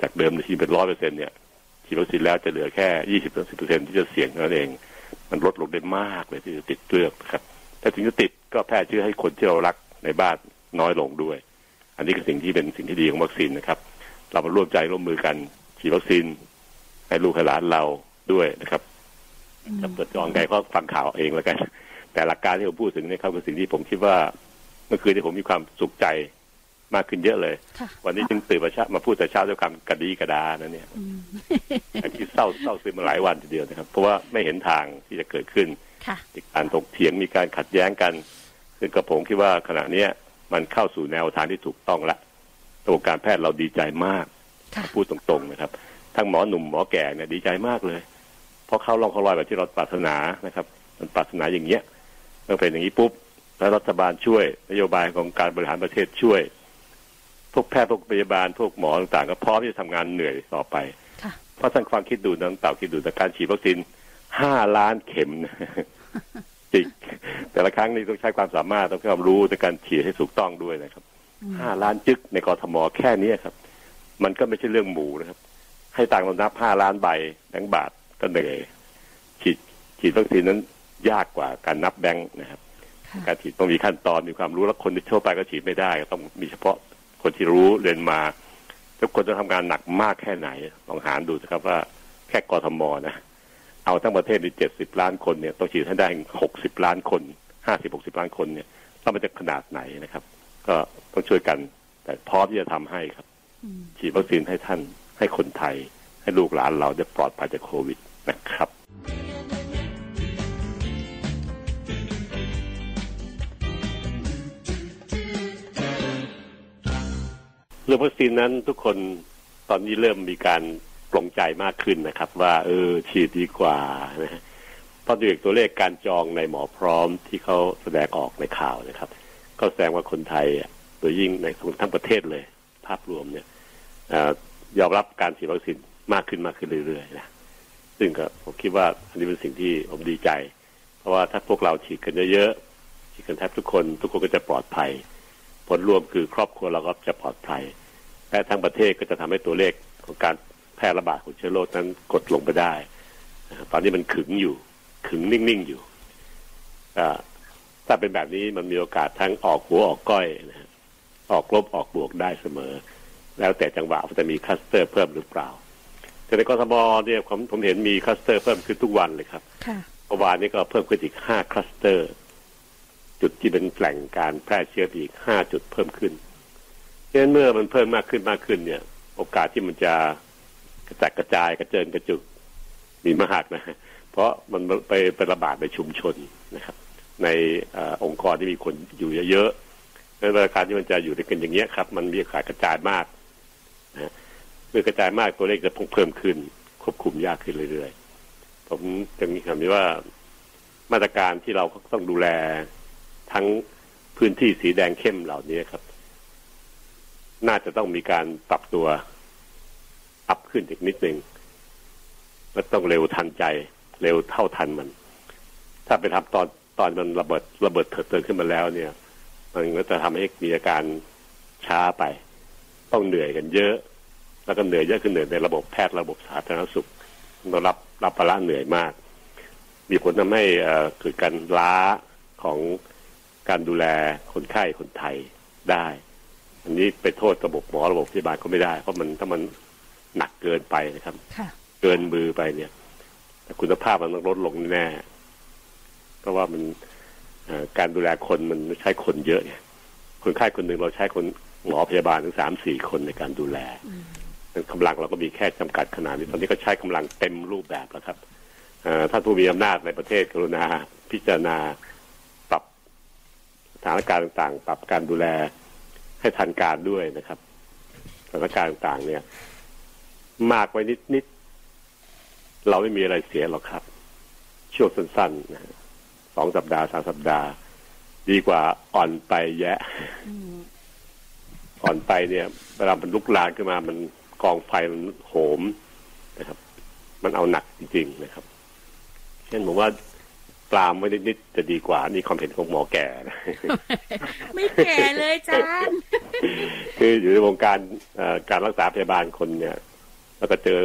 จากเดิมที่เป็นร้อยเปอร์เซ็นเนี่ยฉีดวัคซีนแล้วจะเหลือแค่ยี่สิบสิบเปอร์เซ็นที่จะเสี่ยงนั่นเอง มันลดลงได้มากเลยที่จะติดเลือกครับ ถ้าถึงจะติดก็แพร่เชื้อให้คนที่เรารักในบ้าน น้อยลงด้วย อันนี้คือสิ่งที่เป็นสิ่งที่ดีของวัคซีนนะครับ เรามาร่วมใจร่วมมือกันฉีดวัคซีนให้ลูกให้หลานเราด้วยนะครับจะเปิดจองไงก็ฟังข่าวเองแล้วกัน แต่หลักการที่ผมพูดถึงเนี่ยครับคือสิ่งที่ผมคิดว่าเมื่อคืนที่ผมมีความสุขใจมากขึ้นเยอะเลยค่ะวันนี้จึงตื่นมาเช้ามาพูดแต่เช้าด้วยความกระดีกระดานะเนี่ยอันที่เศร้าเศร้าซึมมาหลายวันทีเดียวนะครับ เพราะว่าไม่เห็นทางที่จะเกิดขึ้นค่ะมีการถกเถียงมีการขัดแย้งกัน ซึ่งกระผมคิดว่าขณะเนี้ย มันเข้าสู่แนวทางที่ถูกต้องละระบบการแพทย์เราดีใจมากค่ะพูดตรงๆนะครับ ทั้งหมอหนุ่มหมอแก่เนี่ยดีใจมากเลย เพราะเข้าลองเขาลอยแบบที่เราปรารถนานะครับ มันปรารถนาอย่างเงี้ยเมื่อเป็นอย่างนี้ปุ๊บแล้วรัฐบาลช่วย นโยบายของการบริหารประเทศช่วย พวกแพทย์พวกพยาบาลพวกหมอต่างๆ ก็พร้อมที่จะทำงานเหนื่อยต่อไปค่ะเพราะท่านฟังคิดดูนะน้องเต่าคิดดูแต่การฉีดวัคซีนห้าล้านเข็มนะ จริง แต่ละครั้งนี่ต้องใช้ความสามารถต้องใช้ความรู้ในการฉีดให้ถูกต้องด้วยนะครับห้าล้านจึกในกรทมแค่นี้ครับ มันก็ไม่ใช่เรื่องหมูนะครับ ให้ต่างค์เรานับห้าล้านใบแบงค์บาทก็เหนื่อยฉีดฉีดวัคซีนนั้นยากกว่าการนับแบงค์นะครับค่ะการฉีดต้องมีขั้นตอนมีความรู้แล้วคนที่ทั่วไปก็ฉีดไม่ได้ ก็ต้องมีเฉพาะคนที่รู้เรียนมาทุกคนจะทำงานหนักมากแค่ไหนลองหารดูนะครับว่าแค่กทมนะ เอาทั้งประเทศนี่เจ็ดสิบล้านคนเนี่ยต้องฉีดให้ได้หกสิบล้านคนห้าสิบหกสิบล้านคนเนี่ยต้องมันจะขนาดไหนนะครับ ก็ต้องช่วยกัน แต่พร้อมที่จะทำให้ครับ ฉีดวัคซีนให้ท่านให้คนไทย ให้ลูกหลานเราได้ปลอดภัยจากโควิดนะครับเรื่องวัคซีนนั้นทุกคนตอนนี้เริ่มมีการ ปลงใจมากขึ้นนะครับ ว่าเออฉีดดีกว่านะฮะเพราะด้วยตัวเลขการจองในหมอพร้อมที่เขาแสดงออกในข่าวนะครับ ก็แสดงว่าคนไทยโดยยิ่งในทั้งประเทศเลย ภาพรวมเนี่ยอยอมรับการฉีดวัคซีนมากขึ้นมากขึ้นเรื่อยๆนะซึ่งก็ผมคิดว่าอันนี้เป็นสิ่งที่ผมดีใจ เพราะว่าถ้าพวกเราฉีดกันเยอะๆฉีดกันแทบทุกคนทุกคนก็จะปลอดภัย ผลรวมคือครอบครัวเราก็จะปลอดภัยและทั้งประเทศก็จะทำให้ตัวเลขของการ แพร่ระบาดของเชื้อโรคนั้นกดลงไปได้นะครับตอนนี้มันขึงอยู่ ขึงนิ่งๆอยู่อ่าถ้าเป็นแบบนี้มันมีโอกาสทั้งออกหัวออกก้อยนะฮะออกลบออกบวกได้เสมอ แล้วแต่จังหวะว่าจะมี cluster เพิ่มหรือเปล่า แต่ในกทมเนี่ยผมผมเห็นมี cluster เพิ่มขึ้นทุกวันเลยครับค่ะเมื่อวานนี้ก็เพิ่มขึ้นอีกห้า cluster จุดที่เป็นแหล่งการแพร่เชื้ออีกห้าจุดเพิ่มขึ้นฉะนั้นเมื่อมันเพิ่มมากขึ้นมากขึ้นเนี่ย โอกาสที่มันจะก ระจัดกระจายกระเจิงกระจุกมีมากนะเพราะมันไปไประบาดในชุมชนนะครับ ในอองค์กรที่มีคนอยู่เยอะๆในราการที่มันจะอยู่ด้วยกันอย่างเงี้ยครับ มันมีโอกาสกระจายมากนะเมื่อกระจายมากตัวเลขจะเพิ่มขึ้น ควบคุมยากขึ้นเรื่อยๆผมจะมีคำนี้ว่ามาตรการที่เราต้องดูแลทั้งพื้นที่สีแดงเข้มเหล่านี้ครับ น่าจะต้องมีการปรับตัว อัพขึ้นอีกนิดหนึ่งและต้องเร็วทันใจ เร็วเท่าทันมัน ถ้าไปทำตอนตอนมันระเบิดระเบิดเถิดเทิงขึ้นมาแล้วเนี่ย มันก็จะทำให้มีอาการช้าไป ต้องเหนื่อยกันเยอะ แล้วก็เหนื่อยเยอะขึ้นเหนื่อยในระบบแพทย์ระบบสาธารณสุขต้องรับรับภาระเหนื่อยมาก มีผลทำให้เกิดการล้าของการดูแลคนไข้คนไทยได้ อันนี้ไปโทษระบบหมอระบบพยาบาลก็ไม่ได้ เพราะมันถ้ามัน หนักเกินไปนะครับค่ะเกินมือไปเนี่ยแต่คุณภาพมันต้องลดลงแน่เพราะว่ามันเอ่อการดูแลคนมันใช้คนเยอะไงคนไข้คนหนึ่งเราใช้คนหมอพยาบาลถึงสามสี่คนในการดูแลกำลังเราก็มีแค่จำกัดขนาดนี้ตอนนี้ก็ใช้กำลังเต็มรูปแบบแล้วครับเอ่อท่านผู้มีอำนาจในประเทศกรุณาพิจารณาปรับสถานการณ์ต่างๆ ปรับการดูแลให้ทันการด้วยนะครับ สถานการณ์ต่างๆ เนี่ย มากไว้นิดนิดๆเราไม่มีอะไรเสียหรอกครับ ช่วงสั้นๆนะฮะสองสัปดาห์สามสัปดาห์ ดีกว่าอ่อนไปแยะอ่อนไปเนี่ยเวลามันลุกลานขึ้นมา มันกองไฟมันโหมนะครับ มันเอาหนักจริงๆนะครับ เช่นผมว่าปลามไม่นิดๆจะดีกว่า นี่ความเห็นของหมอแก่นะไม่แก่เลยอาจารย์คืออยู่ในวงการเอ่อการรักษาพยาบาลคนเนี่ย แล้วก็เจอ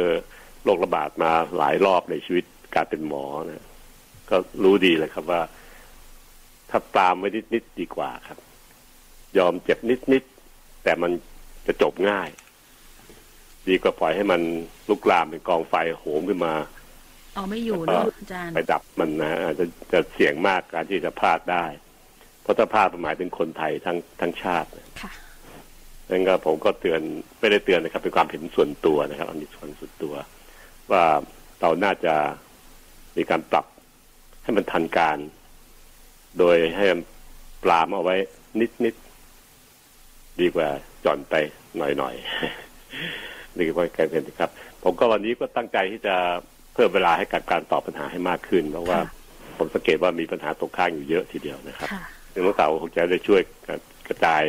โรคระบาดมาหลายรอบในชีวิตการเป็นหมอนะก็รู้ดีเลยครับว่า ถ้าปรามไว้นิดๆดีกว่าครับ ยอมเจ็บนิดๆแต่มันจะจบง่าย ดีกว่าปล่อยให้มันลุกลามเป็นกองไฟโหมขึ้นมาเอาไม่อยู่เนอะอาจารย์ไปดับมันนะอาจจะจะเสี่ยงมากการที่จะพลาดได้ เพราะถ้าพลาดหมายถึงคนไทยทั้งทั้งชาติค่ะ นั่นก็ผมก็เตือนไม่ได้เตือนนะครับเป็นความเห็นส่วนตัวนะครับอันนี้ส่วนส่วนตัว ว่าเราน่าจะมีการปรับให้มันทันการ โดยให้มันปลามเอาไว้นิดนิดดีกว่าจอนไปหน่อยหน่อยๆนี่คือการเป็นครับ ผมก็วันนี้ก็ตั้งใจที่จะเพิ่มเวลาให้กับการตอบปัญหาให้มากขึ้น เพราะว่าค่ะผมสังเกตว่ามีปัญหาตกค้างอยู่เยอะทีเดียวนะครับค่ะซึ่งน้องเต๋าคงจะได้ช่วยกระจาย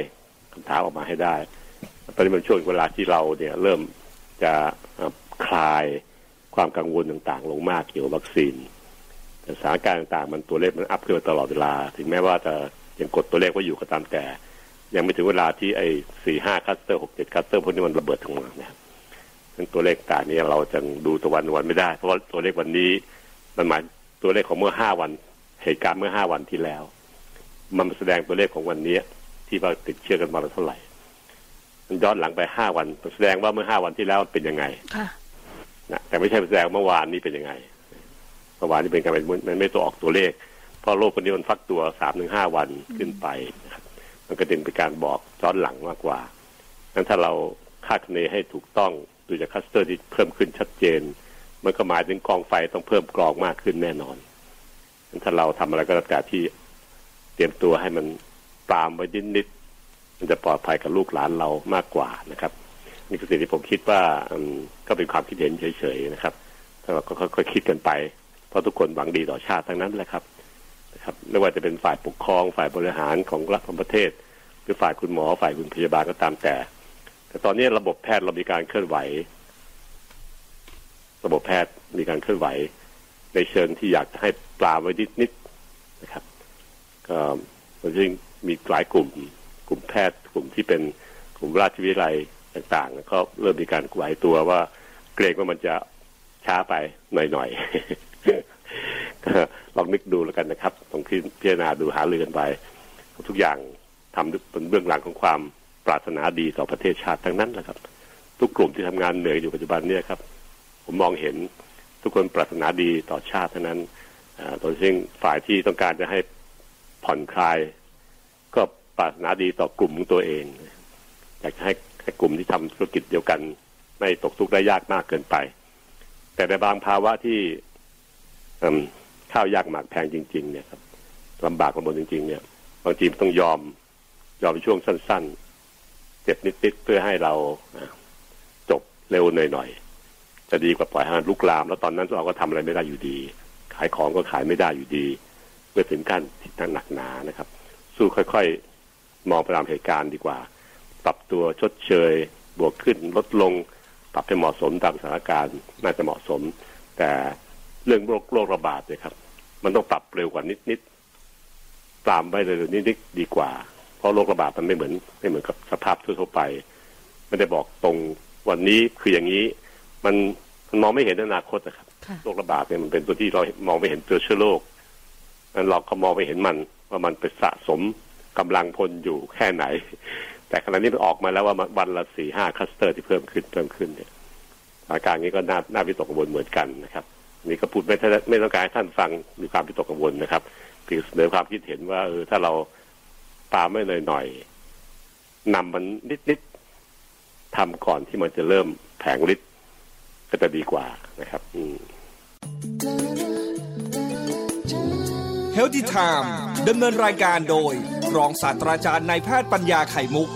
คำถามออกมาให้ได้ ตอนนี้มันช่วงเวลาที่เราเนี่ยเริ่มจะคลายความกังวลต่างๆ ลงมากเกี่ยวกับวัคซีนแต่สถานการณ์ต่างๆ มันตัวเลขมัน up ขึ้นมาตลอดเวลา ถึงแม้ว่าจะยังกดตัวเลขไว้อยู่ก็ตามแต่ ยังไม่ถึงเวลาที่ไอ้สี่ห้า cluster หกเจ็ด cluster พวกนี้มันระเบิดทั้งหมดนะซึ่งตัวเลขต่างนี้เราจะดูตัววันวันไม่ได้ เพราะว่าตัวเลขวันนี้มันหมายตัวเลขของเมื่อห้าวัน เหตุการณ์เมื่อห้าวันที่แล้ว มันแสดงตัวเลขของวันนี้ ที่ว่าติดเชื้อกันมาแล้วเท่าไหร่ มันย้อนหลังไปห้าวันแสดงว่าเมื่อห้าวันที่แล้วมันเป็นยังไงค่ะนะแต่ไม่ใช่แสดงเมื่อวานนี้เป็นยังไงเมื่อวานนี้เป็นการมันมันไม่ตัวออกตัวเลข เพราะโรคคนนี้มันฟักตัวสามถึงห้าวันขึ้นไปนะครับมันก็เป็นการบอกย้อนหลังมากกว่านั้นถ้าเราคาดคะเนให้ถูกต้องดูจากคัสเตอร์ที่เพิ่มขึ้นชัดเจน มันก็หมายถึงกองไฟต้องเพิ่มกรองมากขึ้นแน่นอนนั้นถ้าเราทำอะไรก็แล้วแต่ที่เตรียมตัวให้มัน ตามไว้นิดๆมันจะปลอดภัยกับลูกหลานเรามากกว่านะครับ นี่คือสิ่งที่ผมคิดว่าก็เป็นความคิดเห็นเฉยๆนะครับถ้าเราก็ค่อยๆคิดกันไป เพราะทุกคนหวังดีต่อชาติทั้งนั้นแหละครับนะครับ ไม่ว่าจะเป็นฝ่ายปกครองฝ่ายบริหารของรัฐของประเทศ หรือฝ่ายคุณหมอฝ่ายคุณพยาบาลก็ตามแต่ แต่ตอนนี้ระบบแพทย์เรามีการเคลื่อนไหว ระบบแพทย์มีการเคลื่อนไหว ในเชิงที่อยากจะให้ปลามไว้นิดๆนะครับก็มันจึง มีหลายกลุ่มกลุ่มแพทย์กลุ่มที่เป็นกลุ่มราชวิทยาลัยต่างๆก็เริ่มมีการไหวตัวว่าเกรงว่ามันจะช้าไปหน่อยๆลองนึกดูแล้วกันนะครับต้องพิจารณาดูหาเรือกันไป ทุกอย่างทำเป็นเบื้องหลังของความปรารถนาดีต่อประเทศชาติทั้งนั้นแหละครับ ทุกกลุ่มที่ทำงานเหนื่อยอยู่ปัจจุบันเนี่ยครับ ผมมองเห็นทุกคนปรารถนาดีต่อชาติทั้งนั้นอ่าโดยเฉพาะฝ่ายที่ต้องการจะให้ผ่อนคลาย ปรารถนาดีต่อกลุ่มของตัวเอง อยากจะให้ให้กลุ่มที่ทำธุรกิจเดียวกัน ไม่ตกทุกข์ได้ยากมากเกินไป แต่ในบางภาวะที่ข้าวยากหมากแพงจริง ๆ เนี่ยครับลำบากลำบนจริง ๆ เนี่ยบางทีต้องยอมยอมช่วงสั้น ๆ เจ็บนิดๆเพื่อให้เราจบเร็วหน่อยๆจะดีกว่าปล่อยให้มันลุกลาม แล้วตอนนั้นเราก็ทำอะไรไม่ได้อยู่ดี ขายของก็ขายไม่ได้อยู่ดีเมื่อถึงขั้นที่หนักหนานะครับ สู้ค่อยๆ มองไปตามเหตุการณ์ดีกว่า ปรับตัวชดเชย บวกขึ้นลดลง ปรับให้เหมาะสมตามสถานการณ์น่าจะเหมาะสม แต่เรื่องโรคโรคระบาดเนี่ยครับ มันต้องปรับเร็วกว่านิดๆตามไปเลยนิดๆดีกว่า เพราะโรคระบาดมันไม่เหมือนไม่เหมือนกับสภาพทั่วๆไป ไม่ได้บอกตรงวันนี้คืออย่างนี้ มันมันมองไม่เห็นอนาคตนะครับค่ะโรคระบาดเนี่ยมันเป็นตัวที่เรามองไม่เห็นตัวเชื้อโรคนั้นเราก็มองไม่เห็นมันว่ามันไปสะสม กำลังพลอยู่แค่ไหน แต่ขณะนี้มันออกมาแล้วว่าวันละสี่ห้าคลัสเตอร์ที่เพิ่มขึ้นเพิ่มขึ้นเนี่ยสถานการณ์นี้ก็น่าน่าวิตกกังวลเหมือนกันนะครับ นี่ก็พูดไม่ได้ไม่ต้องการให้ท่านฟังมีความวิตกกังวลนะครับเพียงเสนอความคิดเห็นว่าเออถ้าเราตามไม่หน่อยๆนำมันนิดๆทำก่อนที่มันจะเริ่มแผงฤทธิ์ก็จะดีกว่านะครับ อืมเฮลติไทม์ดำเนินรายการโดย รองศาสตราจารย์นายแพทย์ปัญญาไข่มุก